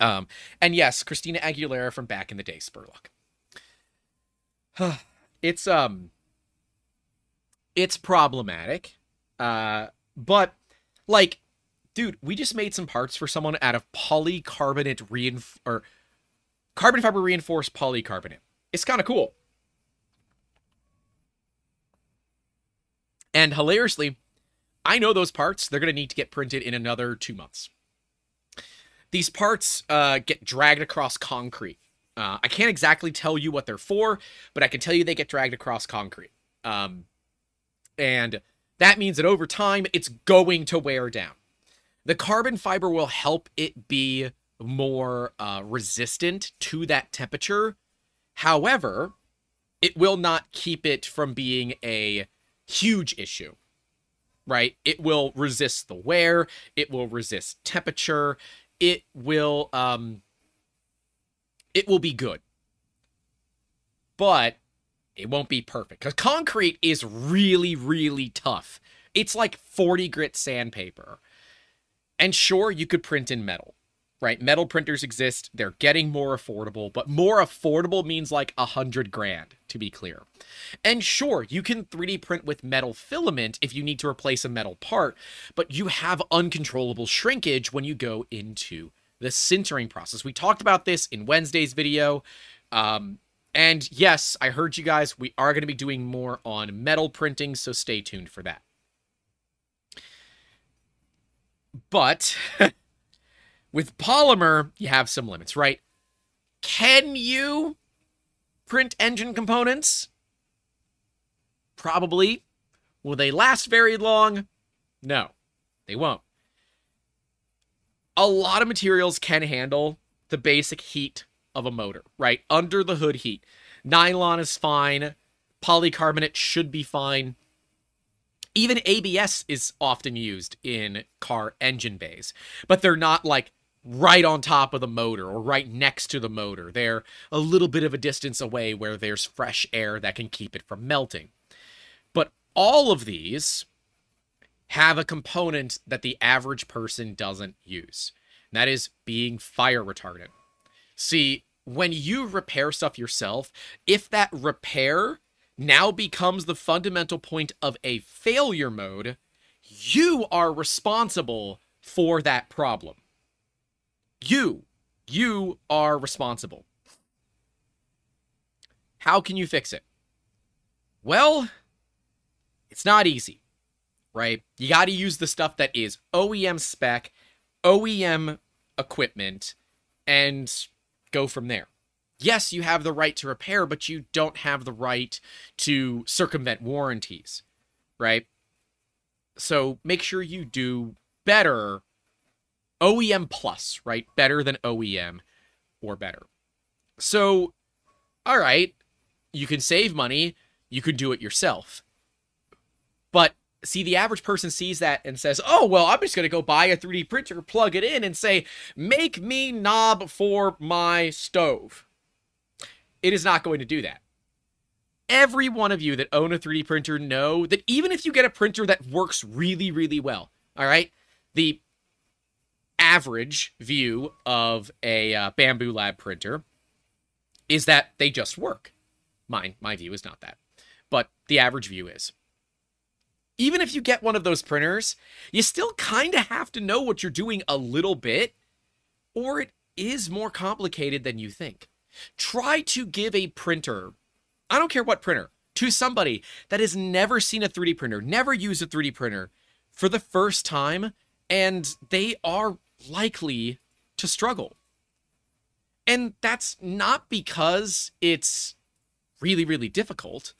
Um, and yes, Christina Aguilera from back in the day, Spurlock. it's um, it's problematic. Uh, but like, dude, we just made some parts for someone out of polycarbonate reinf or carbon fiber reinforced polycarbonate. It's kind of cool. And hilariously, I know those parts, they're going to need to get printed in another two months. These parts uh, get dragged across concrete. Uh, I can't exactly tell you what they're for, but I can tell you they get dragged across concrete. Um, and that means that over time, it's going to wear down. The carbon fiber will help it be more uh, resistant to that temperature. However, it will not keep it from being a huge issue, right? It will resist the wear, it will resist temperature, it will um it will be good. But it won't be perfect because concrete is really, really tough. It's like 40 grit sandpaper. And sure, you could print in metal, right? Metal printers exist. They're getting more affordable, but more affordable means like a hundred grand, to be clear. And sure, you can 3D print with metal filament if you need to replace a metal part, but you have uncontrollable shrinkage when you go into the sintering process. We talked about this in Wednesday's video. Um, and yes, I heard you guys. We are going to be doing more on metal printing, so stay tuned for that. But with polymer, you have some limits, right? Can you print engine components? Probably. Will they last very long? No, they won't. A lot of materials can handle the basic heat of a motor, right? Under the hood heat. Nylon is fine. Polycarbonate should be fine. Even ABS is often used in car engine bays, but they're not like right on top of the motor or right next to the motor. They're a little bit of a distance away where there's fresh air that can keep it from melting. But all of these have a component that the average person doesn't use. And that is being fire retardant. See, when you repair stuff yourself, if that repair now becomes the fundamental point of a failure mode, you are responsible for that problem. You, you are responsible. How can you fix it? Well, it's not easy, right? You got to use the stuff that is OEM spec, OEM equipment, and go from there. Yes, you have the right to repair, but you don't have the right to circumvent warranties, right? So make sure you do better OEM plus, right? Better than OEM or better. So, all right, you can save money. you could do it yourself. But see, the average person sees that and says, oh, well, I'm just going to go buy a 3D printer, plug it in, and say, make me knob for my stove. It is not going to do that. Every one of you that own a 3D printer know that even if you get a printer that works really, really well, all right, the average view of a uh, Bambu Lab printer is that they just work. Mine, my view is not that, but the average view is. Even if you get one of those printers, you still kind of have to know what you're doing a little bit, or it is more complicated than you think. Try to give a printer, I don't care what printer, to somebody that has never seen a 3D printer, never used a 3D printer for the first time, and they are likely to struggle. And that's not because it's really, really difficult.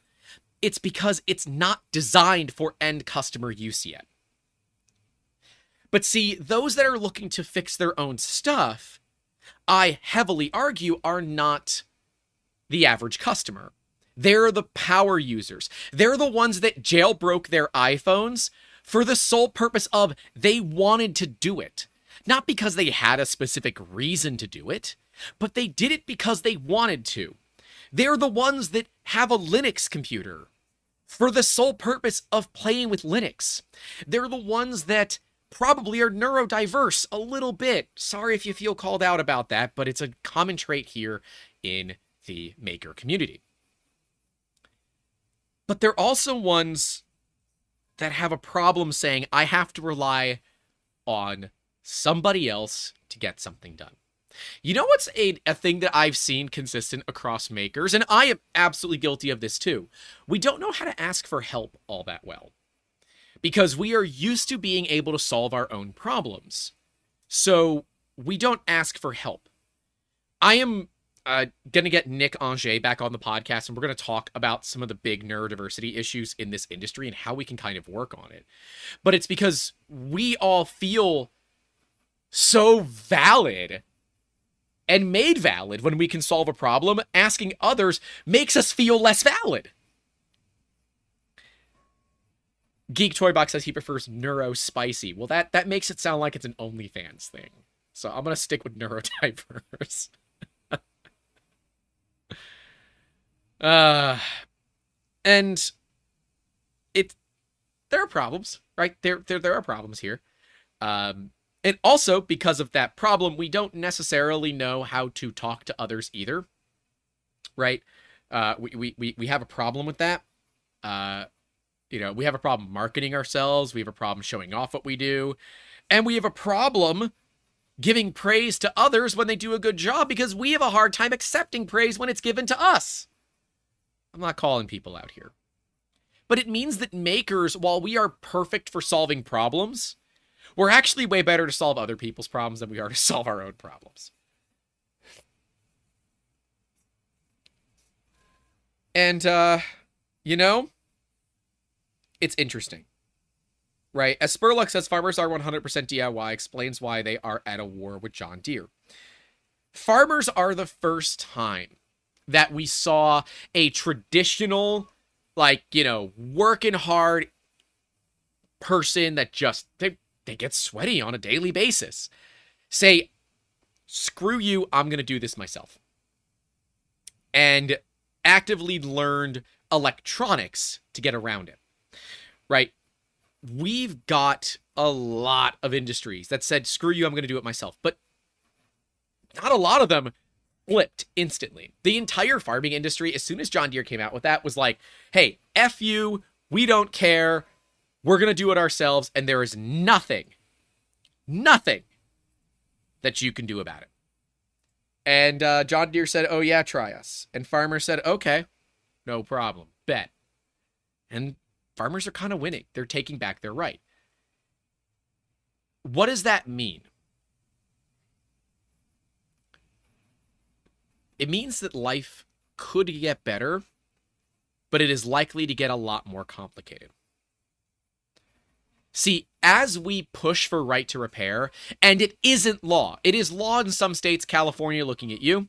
It's because it's not designed for end customer use yet. But see, those that are looking to fix their own stuff, I heavily argue, are not the average customer. They're the power users. They're the ones that jailbroke their iPhones for the sole purpose of they wanted to do it. Not because they had a specific reason to do it, but they did it because they wanted to. They're the ones that have a Linux computer for the sole purpose of playing with Linux. They're the ones that probably are neurodiverse a little bit. Sorry if you feel called out about that, but it's a common trait here in the maker community. But they're also ones that have a problem saying, I have to rely on somebody else to get something done. You know what's a, a thing that I've seen consistent across makers, and I am absolutely guilty of this too. We don't know how to ask for help all that well because we are used to being able to solve our own problems. So we don't ask for help. I am uh, going to get Nick Angers back on the podcast, and we're going to talk about some of the big neurodiversity issues in this industry and how we can kind of work on it. But it's because we all feel so valid and made valid when we can solve a problem, asking others makes us feel less valid. Geek Toybox says he prefers neuro spicy. Well, that that makes it sound like it's an OnlyFans thing. So I'm gonna stick with neurodiverse. uh, and it there are problems, right? There there there are problems here. Um, and also, because of that problem, we don't necessarily know how to talk to others either. Right? Uh, we, we, we have a problem with that. Uh, you know, we have a problem marketing ourselves. We have a problem showing off what we do. And we have a problem giving praise to others when they do a good job because we have a hard time accepting praise when it's given to us. I'm not calling people out here. But it means that makers, while we are perfect for solving problems, we're actually way better to solve other people's problems than we are to solve our own problems. And, uh, you know, it's interesting, right? As Spurlock says, farmers are 100% DIY, explains why they are at a war with John Deere. Farmers are the first time that we saw a traditional, like, you know, working hard person that just, they they get sweaty on a daily basis. Say, screw you, I'm going to do this myself. And actively learned electronics to get around it. Right? We've got a lot of industries that said, screw you, I'm going to do it myself. But not a lot of them flipped instantly. The entire farming industry, as soon as John Deere came out with that, was like, hey, F you, we don't care. We're going to do it ourselves, and there is nothing, nothing that you can do about it. And uh, John Deere said, Oh, yeah, try us. And Farmer said, Okay, no problem, bet. And farmers are kind of winning. They're taking back their right. What does that mean? It means that life could get better, but it is likely to get a lot more complicated. See, as we push for right to repair, and it isn't law, it is law in some states, California looking at you,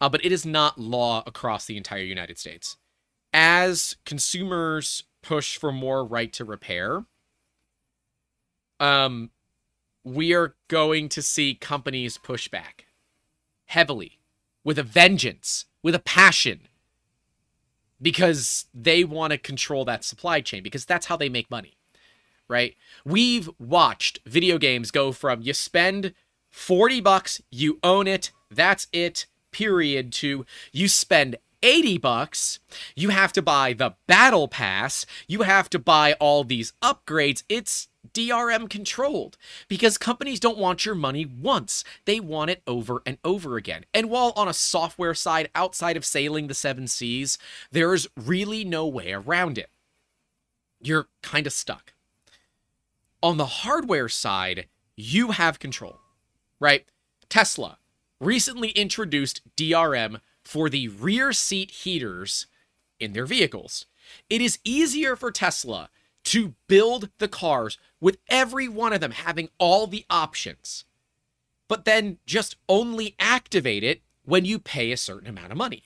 uh, but it is not law across the entire United States. as consumers push for more right to repair, um, we are going to see companies push back heavily with a vengeance, with a passion, because they want to control that supply chain, because that's how they make money, right? We've watched video games go from you spend 40 bucks, you own it, that's it, period, to you spend 80 bucks, you have to buy the battle pass, you have to buy all these upgrades. It's DRM controlled because companies don't want your money once. They want it over and over again. And while on a software side outside of sailing the seven seas, there's really no way around it. You're kind of stuck. On the hardware side, you have control, right? Tesla recently introduced DRM for the rear seat heaters in their vehicles. It is easier for Tesla to build the cars with every one of them having all the options, but then just only activate it when you pay a certain amount of money.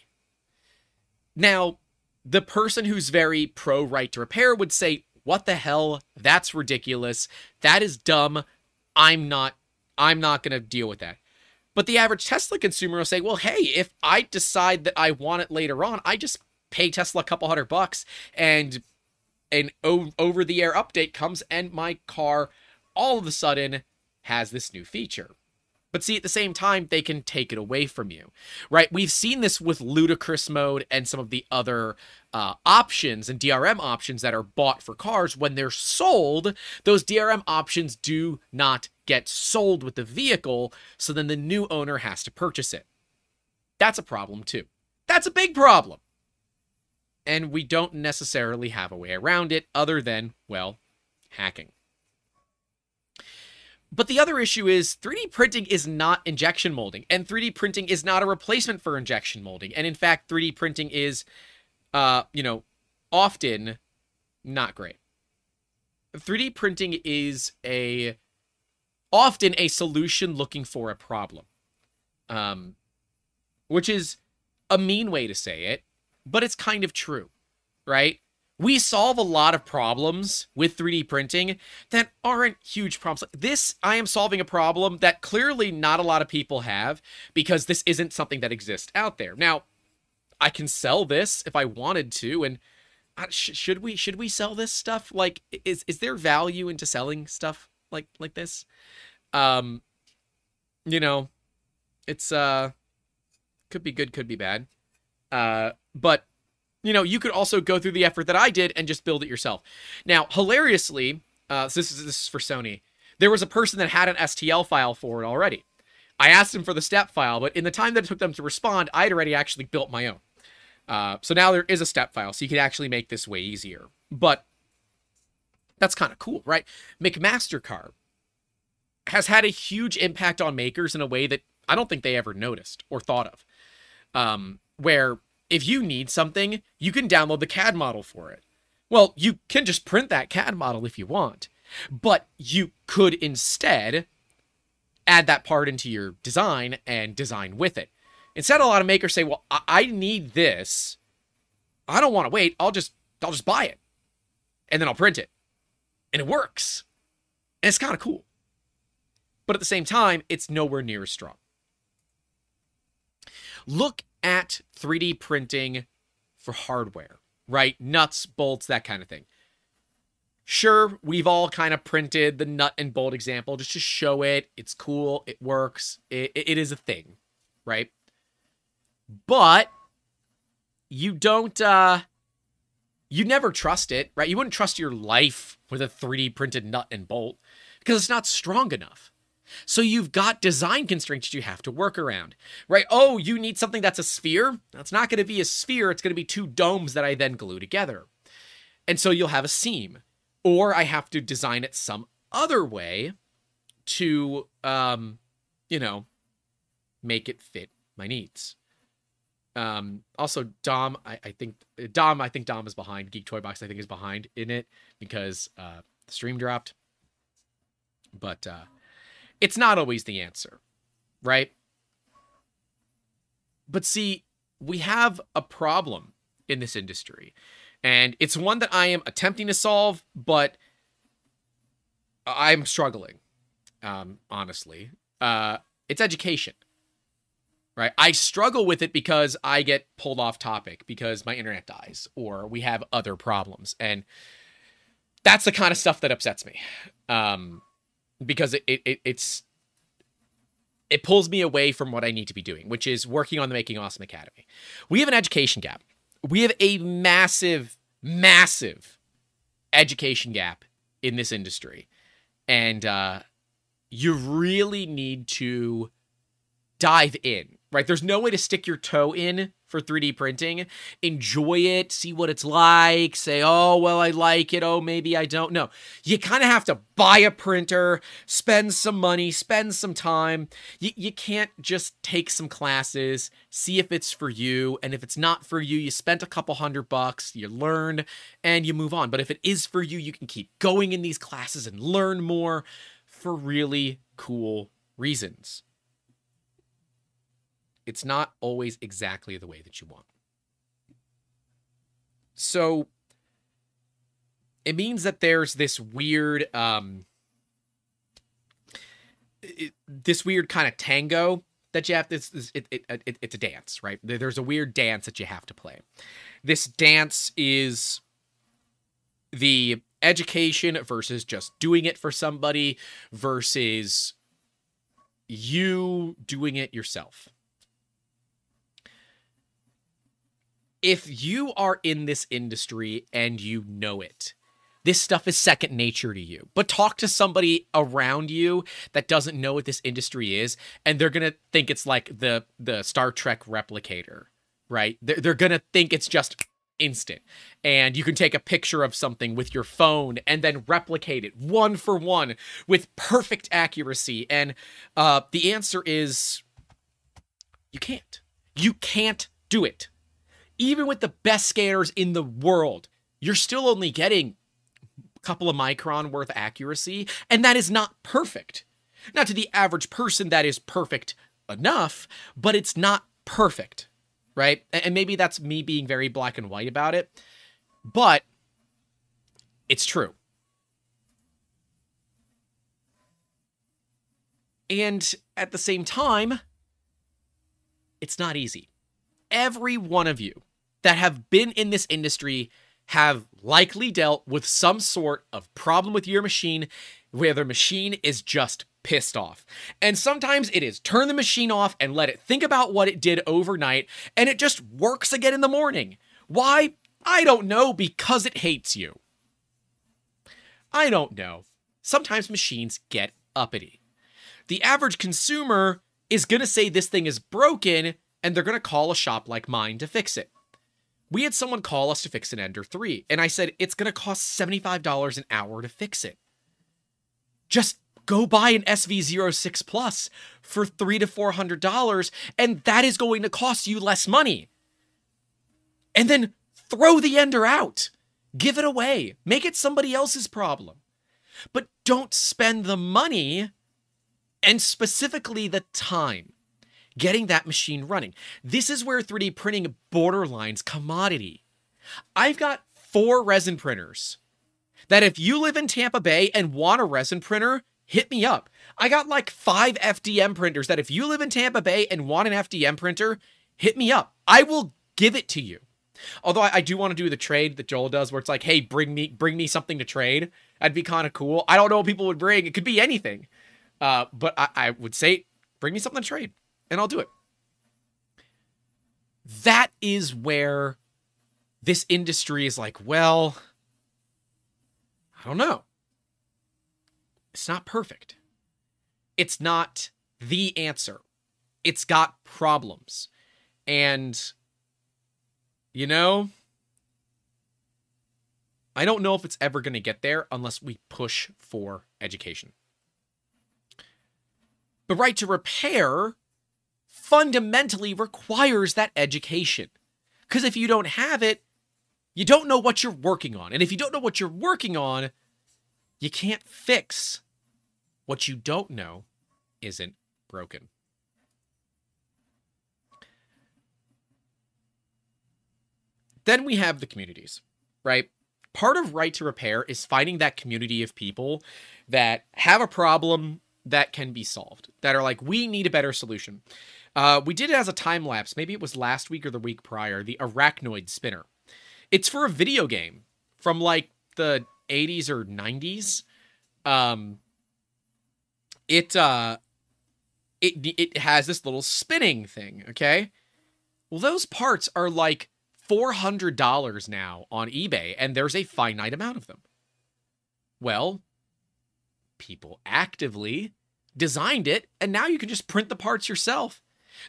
Now, the person who's very pro right to repair would say, What the hell? That's ridiculous. That is dumb. I'm not I'm not going to deal with that. But the average Tesla consumer will say, well, hey, if I decide that I want it later on, I just pay Tesla a couple hundred bucks and an over the air update comes and my car all of a sudden has this new feature. But see, at the same time, they can take it away from you, right? We've seen this with ludicrous mode and some of the other uh, options and DRM options that are bought for cars. When they're sold, those DRM options do not get sold with the vehicle, so then the new owner has to purchase it. That's a problem too. That's a big problem. And we don't necessarily have a way around it other than, well, hacking. But the other issue is 3D printing is not injection molding, and 3D printing is not a replacement for injection molding. And in fact, 3D printing is, uh, you know, often not great. 3D printing is a often a solution looking for a problem. Um, which is a mean way to say it, but it's kind of true, right? We solve a lot of problems with 3D printing that aren't huge problems. This, I am solving a problem that clearly not a lot of people have because this isn't something that exists out there. Now, I can sell this if I wanted to, and uh, should we should we sell this stuff? Like, is is there value into selling stuff like like this? Um, you know, it's uh, could be good, could be bad. Uh, but you know, you could also go through the effort that I did and just build it yourself. Now, hilariously, uh, this is this is for Sony. There was a person that had an STL file for it already. I asked them for the step file, but in the time that it took them to respond, I'd already actually built my own. Uh, so now there is a step file, so you can actually make this way easier. But that's kind of cool, right? McMaster-Carr has had a huge impact on makers in a way that I don't think they ever noticed or thought of. Um, where if you need something, you can download the CAD model for it. Well, you can just print that CAD model if you want, but you could instead add that part into your design and design with it. Instead, a lot of makers say, "Well, I need this. I don't want to wait. I'll just I'll just buy it, and then I'll print it, and it works, and it's kind of cool." But at the same time, it's nowhere near as strong. Look at 3D printing for hardware, right? Nuts, bolts, that kind of thing. Sure, we've all kind of printed the nut and bolt example just to show it. It's cool. It works. It, it is a thing, right? But you don't, uh, you never trust it, right? You wouldn't trust your life with a 3D printed nut and bolt because it's not strong enough. So you've got design constraints you have to work around, right? Oh, you need something that's a sphere. That's not going to be a sphere. It's going to be two domes that I then glue together. And so you'll have a seam. Or I have to design it some other way to, um, you know, make it fit my needs. Um, also, Dom, I, I think Dom, I think Dom is behind. Geek Toy Box, I think, is behind in it because uh, the stream dropped. But uh, it's not always the answer, right? But see, we have a problem in this industry. And it's one that I am attempting to solve, but I'm struggling, um, honestly. Uh, it's education, right? I struggle with it because I get pulled off topic because my internet dies or we have other problems. And that's the kind of stuff that upsets me. Um, because it, it, it's it pulls me away from what I need to be doing, which is working on the Making Awesome Academy. We have an education gap. We have a massive, massive education gap in this industry. And uh, you really need to dive in, right? There's no way to stick your toe in for 3D printing, enjoy it, see what it's like, say, oh, well, I like it. Oh, maybe I don't. No, you kind of have to buy a printer, spend some money, spend some time. You, you can't just take some classes, see if it's for you. And if it's not for you, you spent a couple hundred bucks, you learn, and you move on. But if it is for you, you can keep going in these classes and learn more for really cool reasons it's not always exactly the way that you want. So it means that there's this weird um it, this weird kind of tango that you have this, this it, it, it, it's a dance right? There's a weird dance that you have to play. This dance is the education versus just doing it for somebody versus you doing it yourself if you are in this industry and you know it, this stuff is second nature to you. But talk to somebody around you that doesn't know what this industry is, and they're gonna think it's like the the Star Trek replicator, right? They're, they're gonna think it's just instant. And you can take a picture of something with your phone and then replicate it one for one with perfect accuracy. And uh, the answer is you can't. You can't do it even with the best scanners in the world, you're still only getting a couple of micron worth accuracy, and that is not perfect. Not to the average person, that is perfect enough, but it's not perfect, right? And maybe that's me being very black and white about it, but it's true. And at the same time, it's not easy. Every one of you that have been in this industry have likely dealt with some sort of problem with your machine where the machine is just pissed off. And sometimes it is turn the machine off and let it think about what it did overnight and it just works again in the morning. Why? I don't know because it hates you. I don't know. Sometimes machines get uppity. The average consumer is going to say this thing is broken and they're going to call a shop like mine to fix it. We had someone call us to fix an Ender 3, and I said, it's going to cost $75 an hour to fix it. Just go buy an SV06 Plus for three to four hundred dollars, and that is going to cost you less money. And then throw the Ender out, give it away, make it somebody else's problem. But don't spend the money and specifically the time getting that machine running. This is where 3D printing borderlines commodity. I've got four resin printers that if you live in Tampa Bay and want a resin printer, hit me up. I got like five FDM printers that if you live in Tampa Bay and want an FDM printer, hit me up. I will give it to you. Although I, I do want to do the trade that Joel does, where it's like, hey, bring me bring me something to trade. That'd be kind of cool. I don't know what people would bring. It could be anything. Uh, but I, I would say, bring me something to trade and I'll do it. That is where this industry is like, well, I don't know. It's not perfect. It's not the answer. It's got problems. And, you know, I don't know if it's ever going to get there unless we push for education. The right to repair fundamentally requires that education. Because if you don't have it, you don't know what you're working on. And if you don't know what you're working on, you can't fix what you don't know isn't broken. Then we have the communities, right? Part of right to repair is finding that community of people that have a problem that can be solved, that are like, we need a better solution. Uh, we did it as a time lapse. Maybe it was last week or the week prior. The Arkanoid Spinner. It's for a video game from like the 80s or 90s. Um, it uh, it it has this little spinning thing. Okay, well those parts are like four hundred dollars now on eBay, and there's a finite amount of them. Well, people actively designed it, and now you can just print the parts yourself.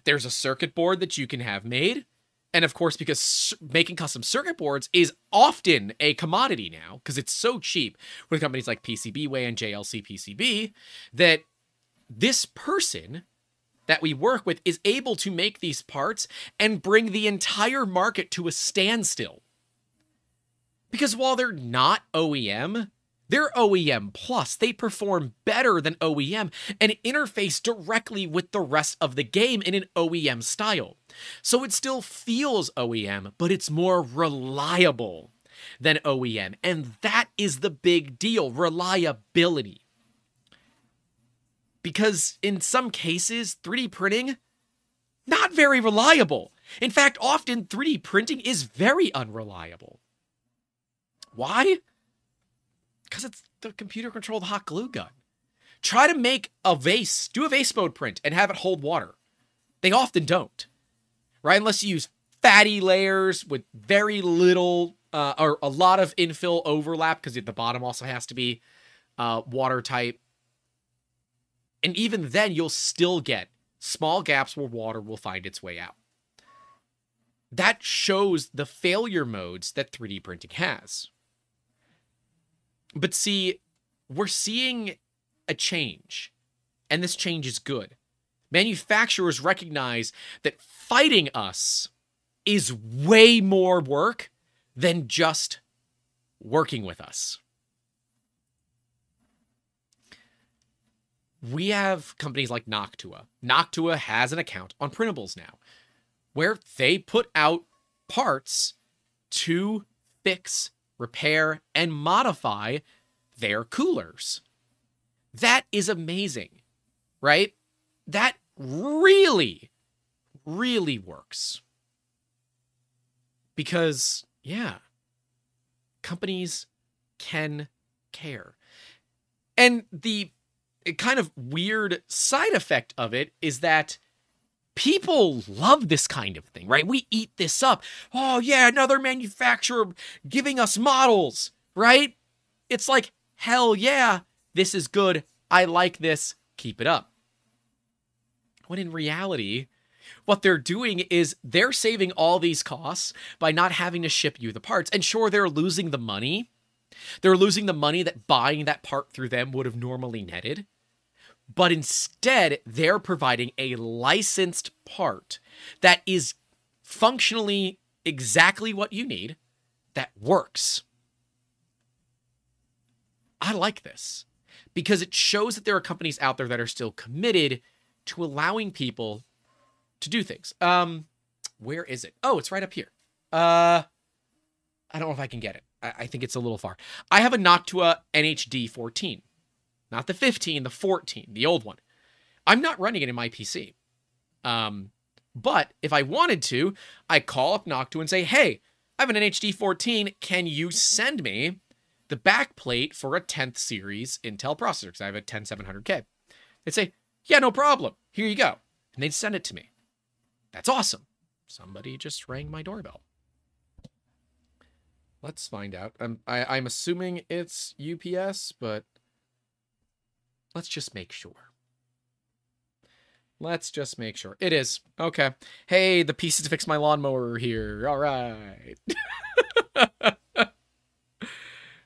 There's a circuit board that you can have made. And of course, because making custom circuit boards is often a commodity now, because it's so cheap with companies like PCBWay and JLC PCB, that this person that we work with is able to make these parts and bring the entire market to a standstill. Because while they're not OEM, they're OEM plus. They perform better than OEM and interface directly with the rest of the game in an OEM style. So it still feels OEM, but it's more reliable than OEM. And that is the big deal reliability. Because in some cases, 3D printing, not very reliable. In fact, often 3D printing is very unreliable. Why? Because it's the computer controlled hot glue gun. Try to make a vase, do a vase mode print and have it hold water. They often don't, right? Unless you use fatty layers with very little uh, or a lot of infill overlap because the bottom also has to be uh, watertight. And even then, you'll still get small gaps where water will find its way out. That shows the failure modes that 3D printing has. But see, we're seeing a change, and this change is good. Manufacturers recognize that fighting us is way more work than just working with us. We have companies like Noctua. Noctua has an account on printables now where they put out parts to fix repair, and modify their coolers. That is amazing, right? That really, really works. Because, yeah, companies can care. And the kind of weird side effect of it is that people love this kind of thing, right? We eat this up. Oh, yeah, another manufacturer giving us models, right? It's like, hell yeah, this is good. I like this. Keep it up. When in reality, what they're doing is they're saving all these costs by not having to ship you the parts. And sure, they're losing the money. They're losing the money that buying that part through them would have normally netted but instead they're providing a licensed part that is functionally exactly what you need that works. I like this because it shows that there are companies out there that are still committed to allowing people to do things. Um, where is it? Oh, it's right up here. Uh, I don't know if I can get it. I, I think it's a little far. I have a Noctua NHD 14 not the 15, the 14, the old one. I'm not running it in my PC. Um, but if I wanted to, I call up Noctua and say, hey, I have an NHD 14. Can you send me the backplate for a 10th series Intel processor? Because I have a 10700K. They'd say, yeah, no problem. Here you go. And they'd send it to me. That's awesome. Somebody just rang my doorbell. Let's find out. I'm I, i am assuming it's UPS, but Let's just make sure. Let's just make sure. It is. Okay. Hey, the pieces to fix my lawnmower are here. All right.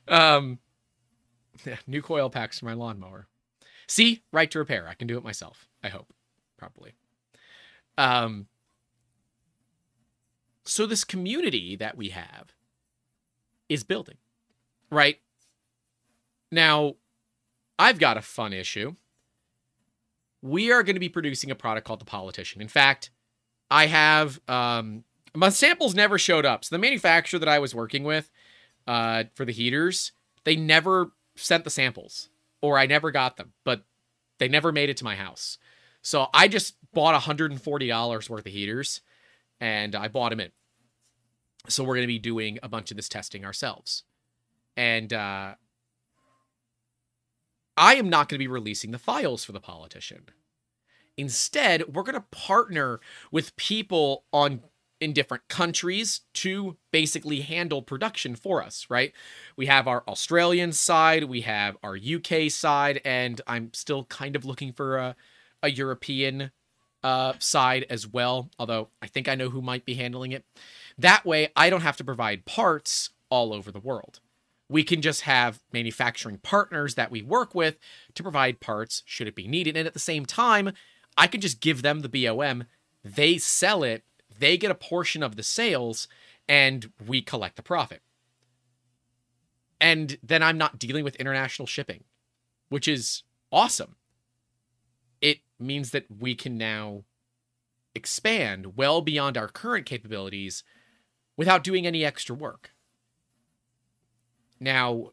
um new coil packs for my lawnmower. See, right to repair. I can do it myself. I hope. Probably. Um so this community that we have is building. Right? Now, I've got a fun issue. We are going to be producing a product called The Politician. In fact, I have um, my samples never showed up. So the manufacturer that I was working with uh, for the heaters, they never sent the samples, or I never got them, but they never made it to my house. So I just bought $140 worth of heaters and I bought them in. So we're going to be doing a bunch of this testing ourselves. And uh, I am not going to be releasing the files for the politician. Instead, we're going to partner with people on in different countries to basically handle production for us, right? We have our Australian side, we have our UK side, and I'm still kind of looking for a, a European uh, side as well, although I think I know who might be handling it. That way, I don't have to provide parts all over the world. We can just have manufacturing partners that we work with to provide parts should it be needed. And at the same time, I can just give them the BOM, they sell it, they get a portion of the sales, and we collect the profit. And then I'm not dealing with international shipping, which is awesome. It means that we can now expand well beyond our current capabilities without doing any extra work. Now,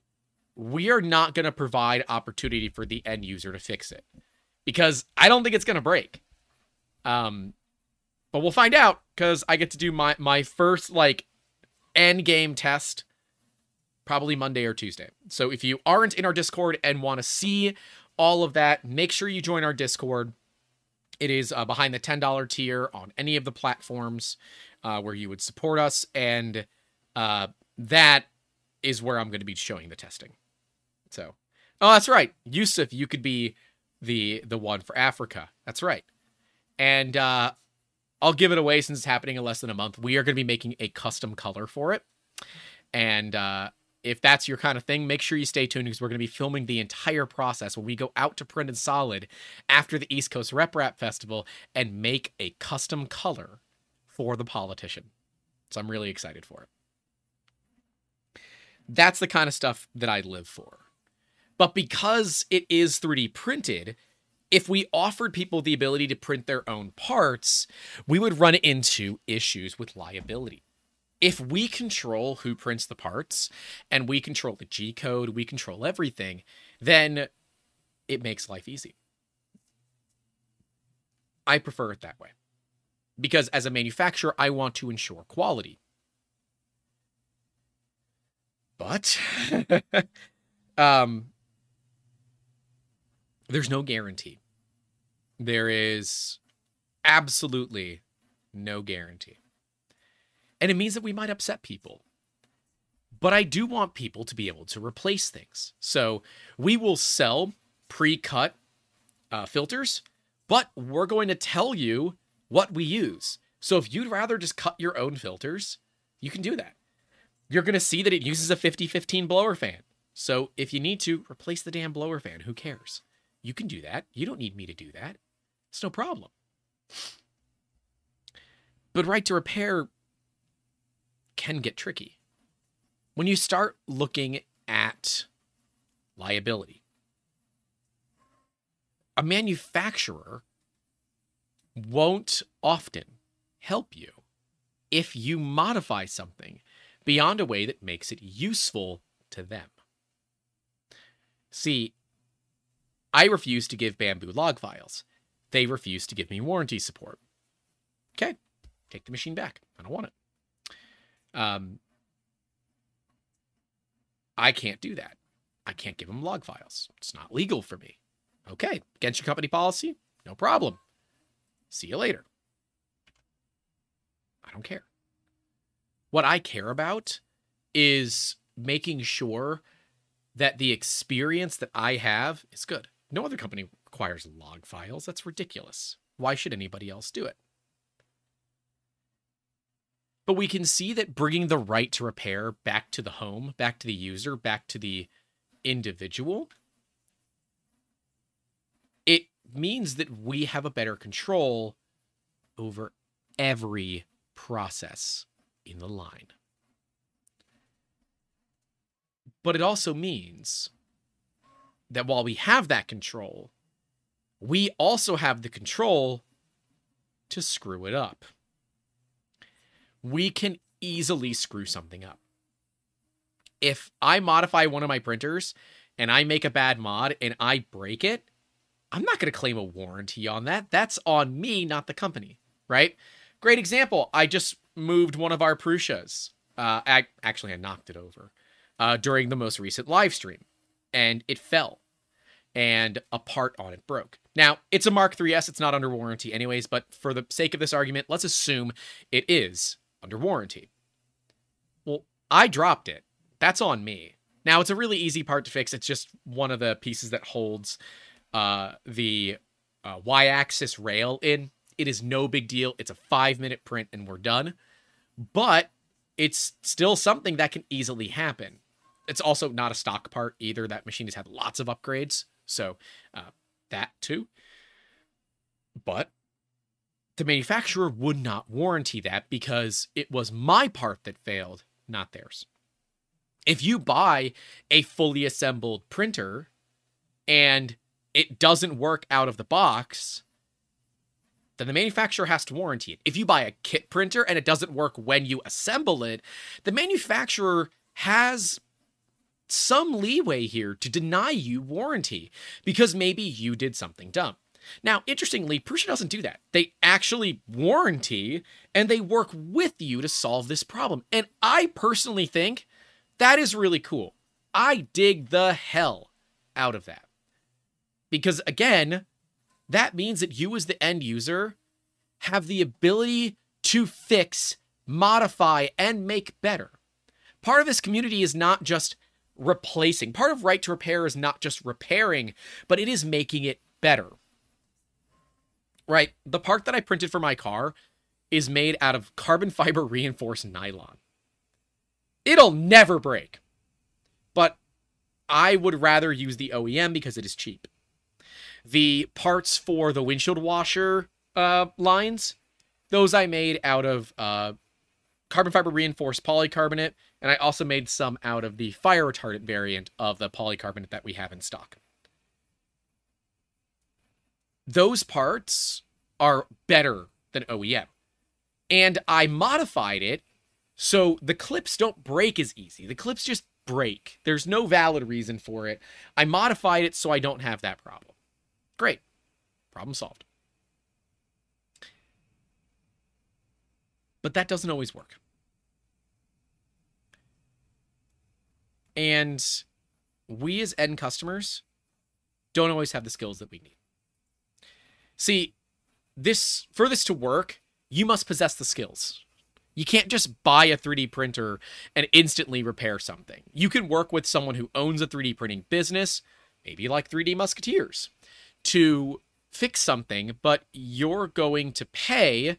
we are not going to provide opportunity for the end user to fix it because I don't think it's going to break. Um, but we'll find out because I get to do my my first like end game test probably Monday or Tuesday. So if you aren't in our Discord and want to see all of that, make sure you join our Discord. It is uh, behind the $10 tier on any of the platforms uh, where you would support us. And uh, that is where I'm going to be showing the testing. So, oh, that's right. Yusuf, you could be the the one for Africa. That's right. And uh, I'll give it away since it's happening in less than a month. We are going to be making a custom color for it. And uh, if that's your kind of thing, make sure you stay tuned because we're going to be filming the entire process when we go out to Printed Solid after the East Coast RepRap Festival and make a custom color for the politician. So I'm really excited for it. That's the kind of stuff that I live for. But because it is 3D printed, if we offered people the ability to print their own parts, we would run into issues with liability if we control who prints the parts and we control the G code, we control everything, then it makes life easy. I prefer it that way. Because as a manufacturer, I want to ensure quality. But um there's no guarantee. There is absolutely no guarantee and it means that we might upset people. But I do want people to be able to replace things. So we will sell pre cut uh, filters, but we're going to tell you what we use. So if you'd rather just cut your own filters, you can do that. You're going to see that it uses a 5015 blower fan. So if you need to, replace the damn blower fan. Who cares? You can do that. You don't need me to do that. It's no problem. But right to repair can get tricky. When you start looking at liability, a manufacturer won't often help you if you modify something beyond a way that makes it useful to them. See, I refuse to give Bambu log files. They refuse to give me warranty support. Okay, take the machine back. I don't want it. Um, I can't do that. I can't give them log files. It's not legal for me. Okay, against your company policy, no problem. See you later. I don't care. What I care about is making sure that the experience that I have is good. No other company requires log files. That's ridiculous. Why should anybody else do it? But we can see that bringing the right to repair back to the home, back to the user, back to the individual, it means that we have a better control over every process in the line. But it also means that while we have that control, we also have the control to screw it up we can easily screw something up. If I modify one of my printers and I make a bad mod and I break it, I'm not going to claim a warranty on that. That's on me, not the company, right? Great example. I just moved one of our Prusas. Uh, I actually I knocked it over uh, during the most recent live stream, and it fell, and a part on it broke. Now it's a Mark 3S. It's not under warranty, anyways. But for the sake of this argument, let's assume it is under warranty. Well, I dropped it. That's on me. Now it's a really easy part to fix. It's just one of the pieces that holds uh, the uh, y-axis rail in. It is no big deal. It's a five minute print and we're done. But it's still something that can easily happen. It's also not a stock part either. That machine has had lots of upgrades. So uh, that too. But the manufacturer would not warranty that because it was my part that failed, not theirs. If you buy a fully assembled printer and it doesn't work out of the box, then the manufacturer has to warranty it. If you buy a kit printer and it doesn't work when you assemble it, the manufacturer has some leeway here to deny you warranty because maybe you did something dumb. Now, interestingly, Prusa doesn't do that. They actually warranty and they work with you to solve this problem. And I personally think that is really cool. I dig the hell out of that. Because again, that means that you, as the end user, have the ability to fix, modify, and make better. Part of this community is not just replacing, part of right to repair is not just repairing, but it is making it better. Right? The part that I printed for my car is made out of carbon fiber reinforced nylon. It'll never break. But I would rather use the OEM because it is cheap. The parts for the windshield washer uh, lines, those I made out of uh, carbon fiber reinforced polycarbonate, and I also made some out of the fire retardant variant of the polycarbonate that we have in stock. Those parts are better than OEM. And I modified it so the clips don't break as easy. The clips just break. There's no valid reason for it. I modified it so I don't have that problem. Great. Problem solved. But that doesn't always work. And we as end customers don't always have the skills that we need. See, this for this to work, you must possess the skills. You can't just buy a 3D printer and instantly repair something. You can work with someone who owns a 3D printing business, maybe like 3D Musketeers, to fix something, but you're going to pay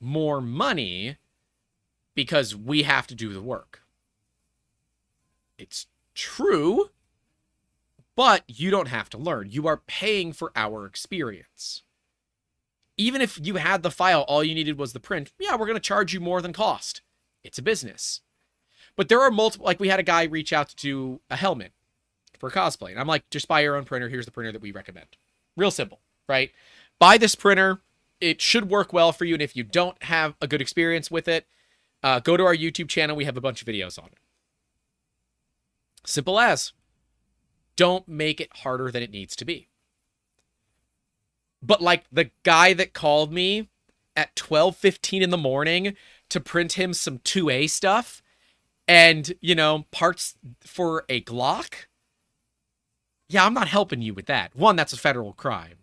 more money because we have to do the work. It's true, but you don't have to learn. You are paying for our experience. Even if you had the file, all you needed was the print, yeah, we're going to charge you more than cost. It's a business. But there are multiple, like we had a guy reach out to do a helmet for cosplay. And I'm like, just buy your own printer. Here's the printer that we recommend. Real simple, right? Buy this printer. It should work well for you. And if you don't have a good experience with it, uh, go to our YouTube channel. We have a bunch of videos on it. Simple as. Don't make it harder than it needs to be. But like the guy that called me at 12:15 in the morning to print him some 2A stuff and, you know, parts for a Glock, yeah, I'm not helping you with that. One, that's a federal crime.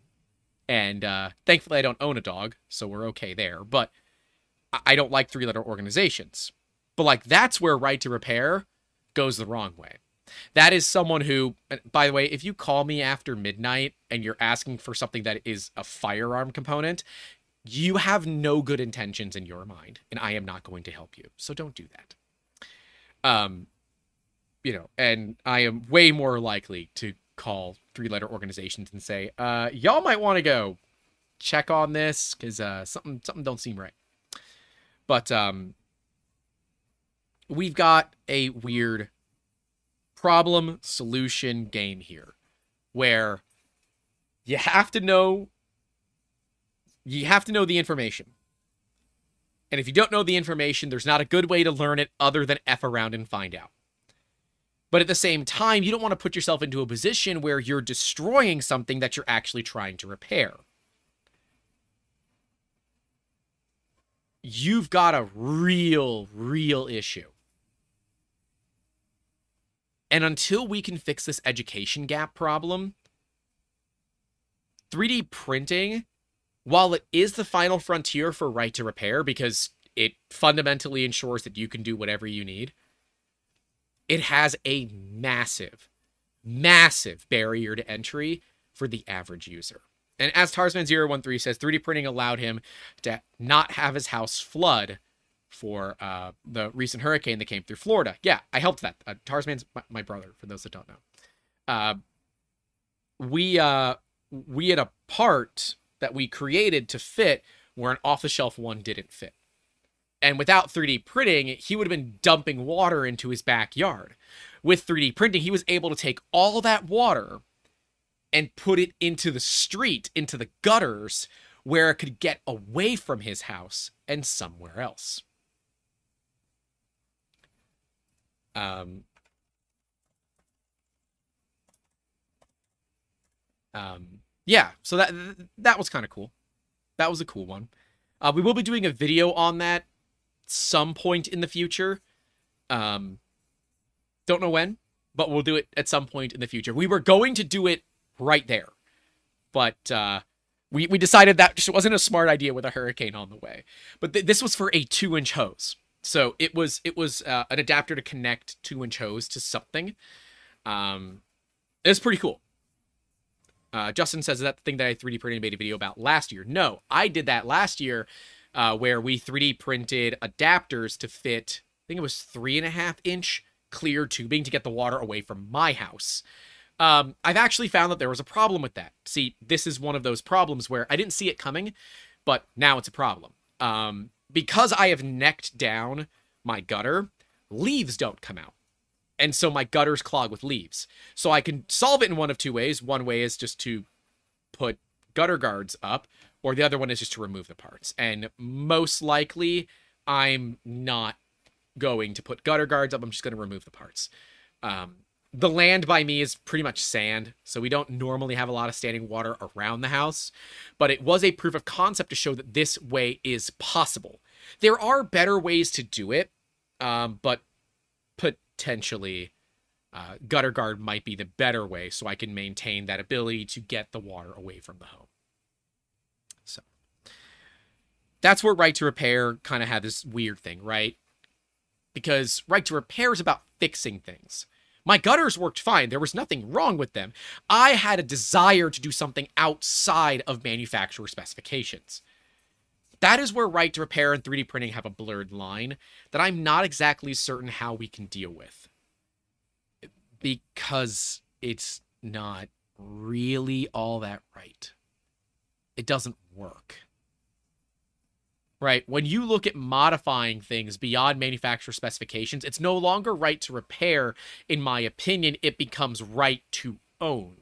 And uh, thankfully, I don't own a dog, so we're okay there. But I don't like three letter organizations. But like, that's where right to repair goes the wrong way. That is someone who, by the way, if you call me after midnight and you're asking for something that is a firearm component, you have no good intentions in your mind, and I am not going to help you. So don't do that. Um, you know, and I am way more likely to call three letter organizations and say, uh, y'all might want to go check on this because uh, something something don't seem right. But um, we've got a weird problem solution game here where you have to know you have to know the information And if you don't know the information, there's not a good way to learn it other than F around and find out. But at the same time, you don't want to put yourself into a position where you're destroying something that you're actually trying to repair. You've got a real, real issue. And until we can fix this education gap problem, 3D printing, while it is the final frontier for right to repair because it fundamentally ensures that you can do whatever you need, it has a massive, massive barrier to entry for the average user. And as Tarzman013 says, 3D printing allowed him to not have his house flood for uh, the recent hurricane that came through Florida. Yeah, I helped that. Uh, Tarzman's my, my, brother, for those that don't know. Uh, we uh, we had a part that we created to fit where an off-the-shelf one didn't fit. And without 3D printing, he would have been dumping water into his backyard. With 3D printing, he was able to take all that water and put it into the street, into the gutters, where it could get away from his house and somewhere else. Um, um, yeah, so that that was kind of cool. That was a cool one. Uh, we will be doing a video on that some point in the future. Um, don't know when, but we'll do it at some point in the future. We were going to do it right there, but uh, we we decided that just wasn't a smart idea with a hurricane on the way. But th- this was for a two inch hose, so it was it was uh, an adapter to connect two inch hose to something. Um, it was pretty cool. Uh, Justin says that the thing that I 3D printed and made a video about last year. No, I did that last year uh, where we 3D printed adapters to fit, I think it was three and a half inch clear tubing to get the water away from my house. Um, I've actually found that there was a problem with that. See, this is one of those problems where I didn't see it coming, but now it's a problem. Um, because I have necked down my gutter, leaves don't come out. And so my gutters clog with leaves. So I can solve it in one of two ways. One way is just to put gutter guards up, or the other one is just to remove the parts. And most likely, I'm not going to put gutter guards up. I'm just going to remove the parts. Um, the land by me is pretty much sand, so we don't normally have a lot of standing water around the house. But it was a proof of concept to show that this way is possible. There are better ways to do it, um, but potentially uh, gutter guard might be the better way so I can maintain that ability to get the water away from the home. So that's where right to repair kind of had this weird thing, right? Because right to repair is about fixing things. My gutters worked fine. There was nothing wrong with them. I had a desire to do something outside of manufacturer specifications. That is where right to repair and 3D printing have a blurred line that I'm not exactly certain how we can deal with. Because it's not really all that right. It doesn't work. Right? When you look at modifying things beyond manufacturer specifications, it's no longer right to repair, in my opinion, it becomes right to own.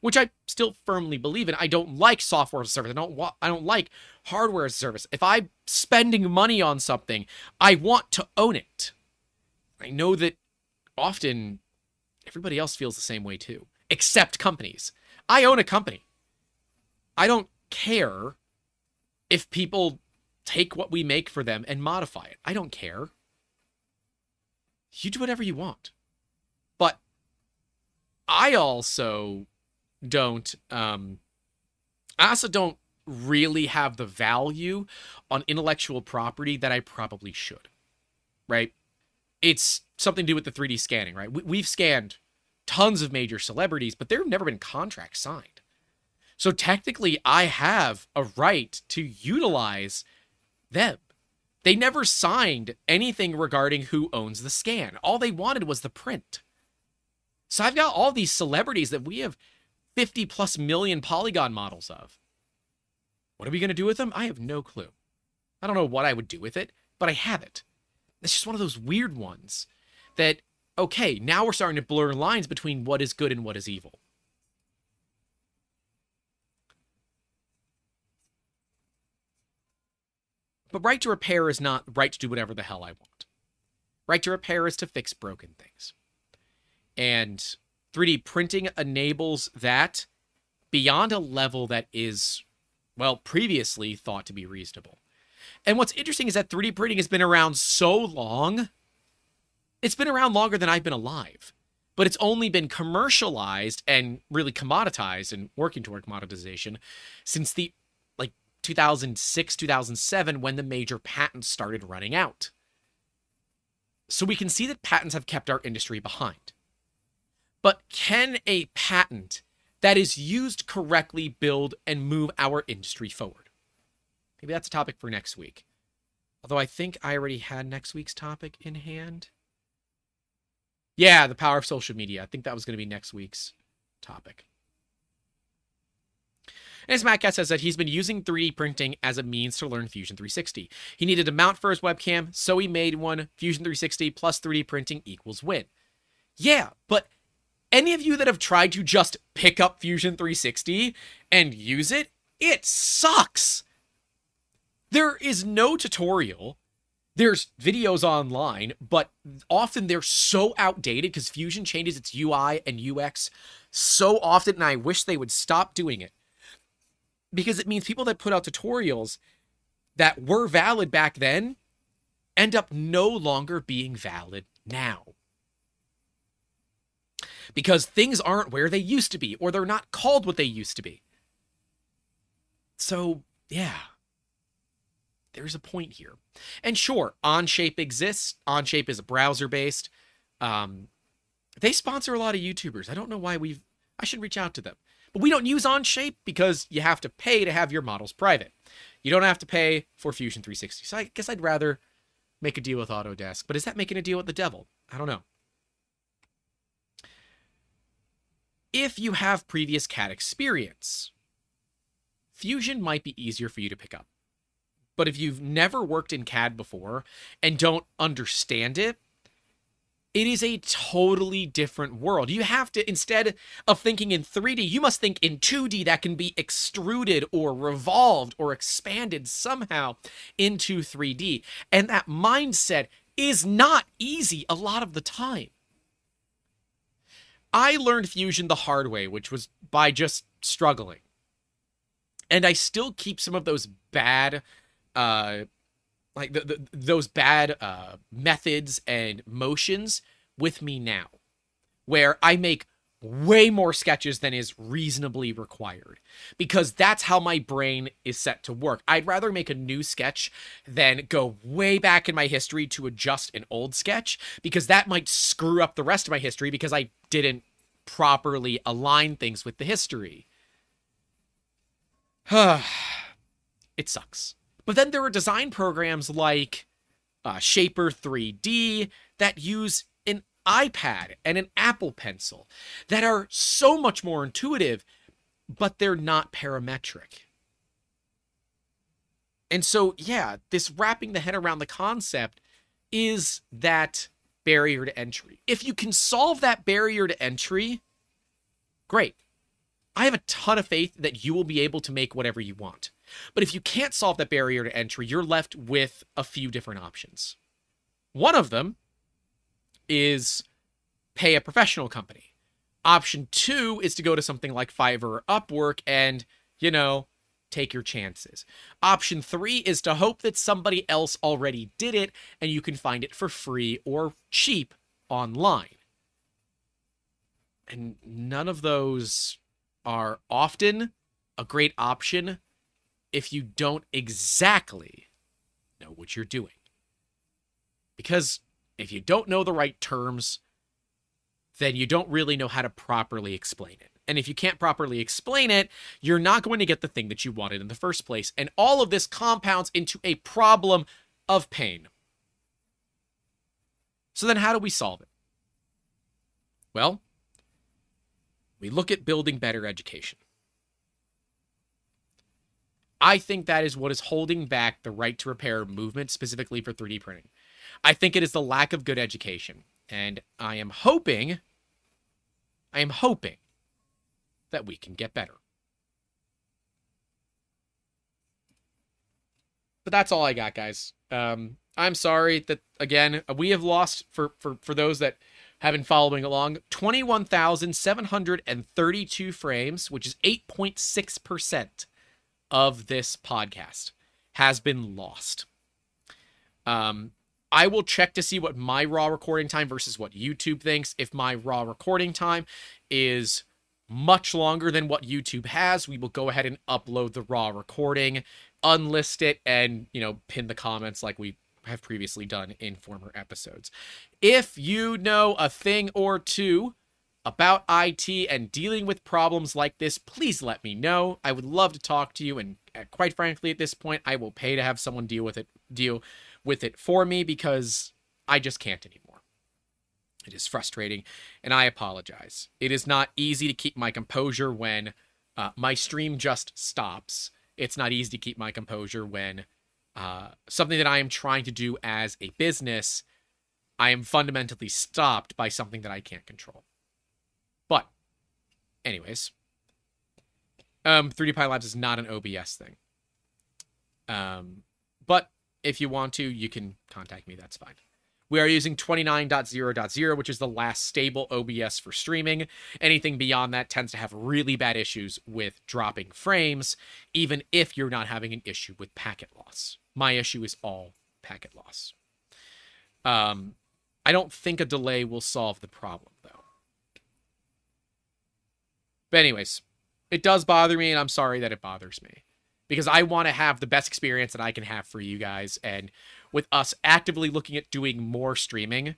Which I still firmly believe in. I don't like software as a service. I don't wa- I don't like hardware as a service. If I'm spending money on something, I want to own it. I know that often everybody else feels the same way too, except companies. I own a company. I don't care if people take what we make for them and modify it. I don't care. You do whatever you want. But I also don't um I also don't really have the value on intellectual property that I probably should. Right? It's something to do with the 3D scanning, right? We, have scanned tons of major celebrities, but there have never been contracts signed. So technically, I have a right to utilize them. They never signed anything regarding who owns the scan. All they wanted was the print. So I've got all these celebrities that we have 50 plus million polygon models of. What are we going to do with them? I have no clue. I don't know what I would do with it, but I have it. It's just one of those weird ones that, okay, now we're starting to blur lines between what is good and what is evil. But right to repair is not right to do whatever the hell I want. Right to repair is to fix broken things. And 3D printing enables that beyond a level that is, well, previously thought to be reasonable. And what's interesting is that 3D printing has been around so long. It's been around longer than I've been alive, but it's only been commercialized and really commoditized and working toward commoditization since the 2006, 2007, when the major patents started running out. So we can see that patents have kept our industry behind. But can a patent that is used correctly build and move our industry forward? Maybe that's a topic for next week. Although I think I already had next week's topic in hand. Yeah, the power of social media. I think that was going to be next week's topic. And as Matt says that he's been using 3D printing as a means to learn Fusion 360. He needed a mount for his webcam, so he made one. Fusion 360 plus 3D printing equals win. Yeah, but any of you that have tried to just pick up Fusion 360 and use it, it sucks. There is no tutorial. There's videos online, but often they're so outdated because Fusion changes its UI and UX so often, and I wish they would stop doing it because it means people that put out tutorials that were valid back then end up no longer being valid now. Because things aren't where they used to be, or they're not called what they used to be. So, yeah, there's a point here. And sure, OnShape exists. OnShape is a browser based. Um, they sponsor a lot of YouTubers. I don't know why we've. I should reach out to them. But we don't use OnShape because you have to pay to have your models private. You don't have to pay for Fusion 360. So I guess I'd rather make a deal with Autodesk. But is that making a deal with the devil? I don't know. If you have previous CAD experience, Fusion might be easier for you to pick up. But if you've never worked in CAD before and don't understand it, it is a totally different world. You have to, instead of thinking in 3D, you must think in 2D that can be extruded or revolved or expanded somehow into 3D. And that mindset is not easy a lot of the time. I learned Fusion the hard way, which was by just struggling. And I still keep some of those bad uh, like the, the, those bad uh, methods and motions with me now, where I make way more sketches than is reasonably required because that's how my brain is set to work. I'd rather make a new sketch than go way back in my history to adjust an old sketch because that might screw up the rest of my history because I didn't properly align things with the history. it sucks. But then there are design programs like uh, Shapr3D that use an iPad and an Apple Pencil that are so much more intuitive, but they're not parametric. And so, yeah, this wrapping the head around the concept is that barrier to entry. If you can solve that barrier to entry, great. I have a ton of faith that you will be able to make whatever you want. But if you can't solve that barrier to entry, you're left with a few different options. One of them is pay a professional company. Option two is to go to something like Fiverr or Upwork and, you know, take your chances. Option three is to hope that somebody else already did it and you can find it for free or cheap online. And none of those are often a great option if you don't exactly know what you're doing. Because if you don't know the right terms, then you don't really know how to properly explain it. And if you can't properly explain it, you're not going to get the thing that you wanted in the first place. And all of this compounds into a problem of pain. So then, how do we solve it? Well, we look at building better education. I think that is what is holding back the right to repair movement, specifically for 3D printing. I think it is the lack of good education. And I am hoping, I am hoping that we can get better. but that's all I got, guys. Um, I'm sorry that again we have lost for for for those that have been following along 21,732 frames, which is 8.6 percent of this podcast has been lost. Um, I will check to see what my raw recording time versus what YouTube thinks. If my raw recording time is much longer than what YouTube has, we will go ahead and upload the raw recording, unlist it, and you know, pin the comments like we have previously done in former episodes. If you know a thing or two about IT and dealing with problems like this, please let me know. I would love to talk to you and uh, quite frankly at this point I will pay to have someone deal with it deal with it for me because I just can't anymore. It is frustrating and I apologize. It is not easy to keep my composure when uh, my stream just stops. It's not easy to keep my composure when uh, something that I am trying to do as a business, I am fundamentally stopped by something that I can't control. Anyways, um, 3D Pilot Labs is not an OBS thing. Um, but if you want to, you can contact me. That's fine. We are using 29.0.0, which is the last stable OBS for streaming. Anything beyond that tends to have really bad issues with dropping frames, even if you're not having an issue with packet loss. My issue is all packet loss. Um, I don't think a delay will solve the problem. But, anyways, it does bother me, and I'm sorry that it bothers me because I want to have the best experience that I can have for you guys. And with us actively looking at doing more streaming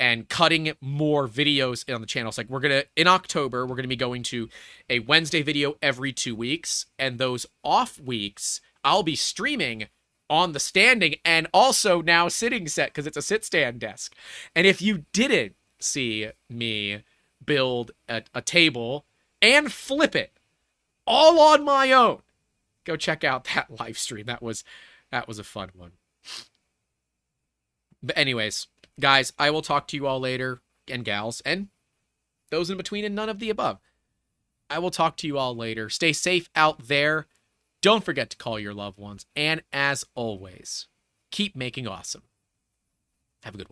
and cutting more videos on the channel, it's like we're gonna in October we're gonna be going to a Wednesday video every two weeks, and those off weeks I'll be streaming on the standing and also now sitting set because it's a sit stand desk. And if you didn't see me build a, a table and flip it all on my own go check out that live stream. That was that was a fun one. But anyways, guys, I will talk to you all later and gals and those in between and none of the above. I will talk to you all later. Stay safe out there. Don't forget to call your loved ones and as always, keep making awesome. Have a good one.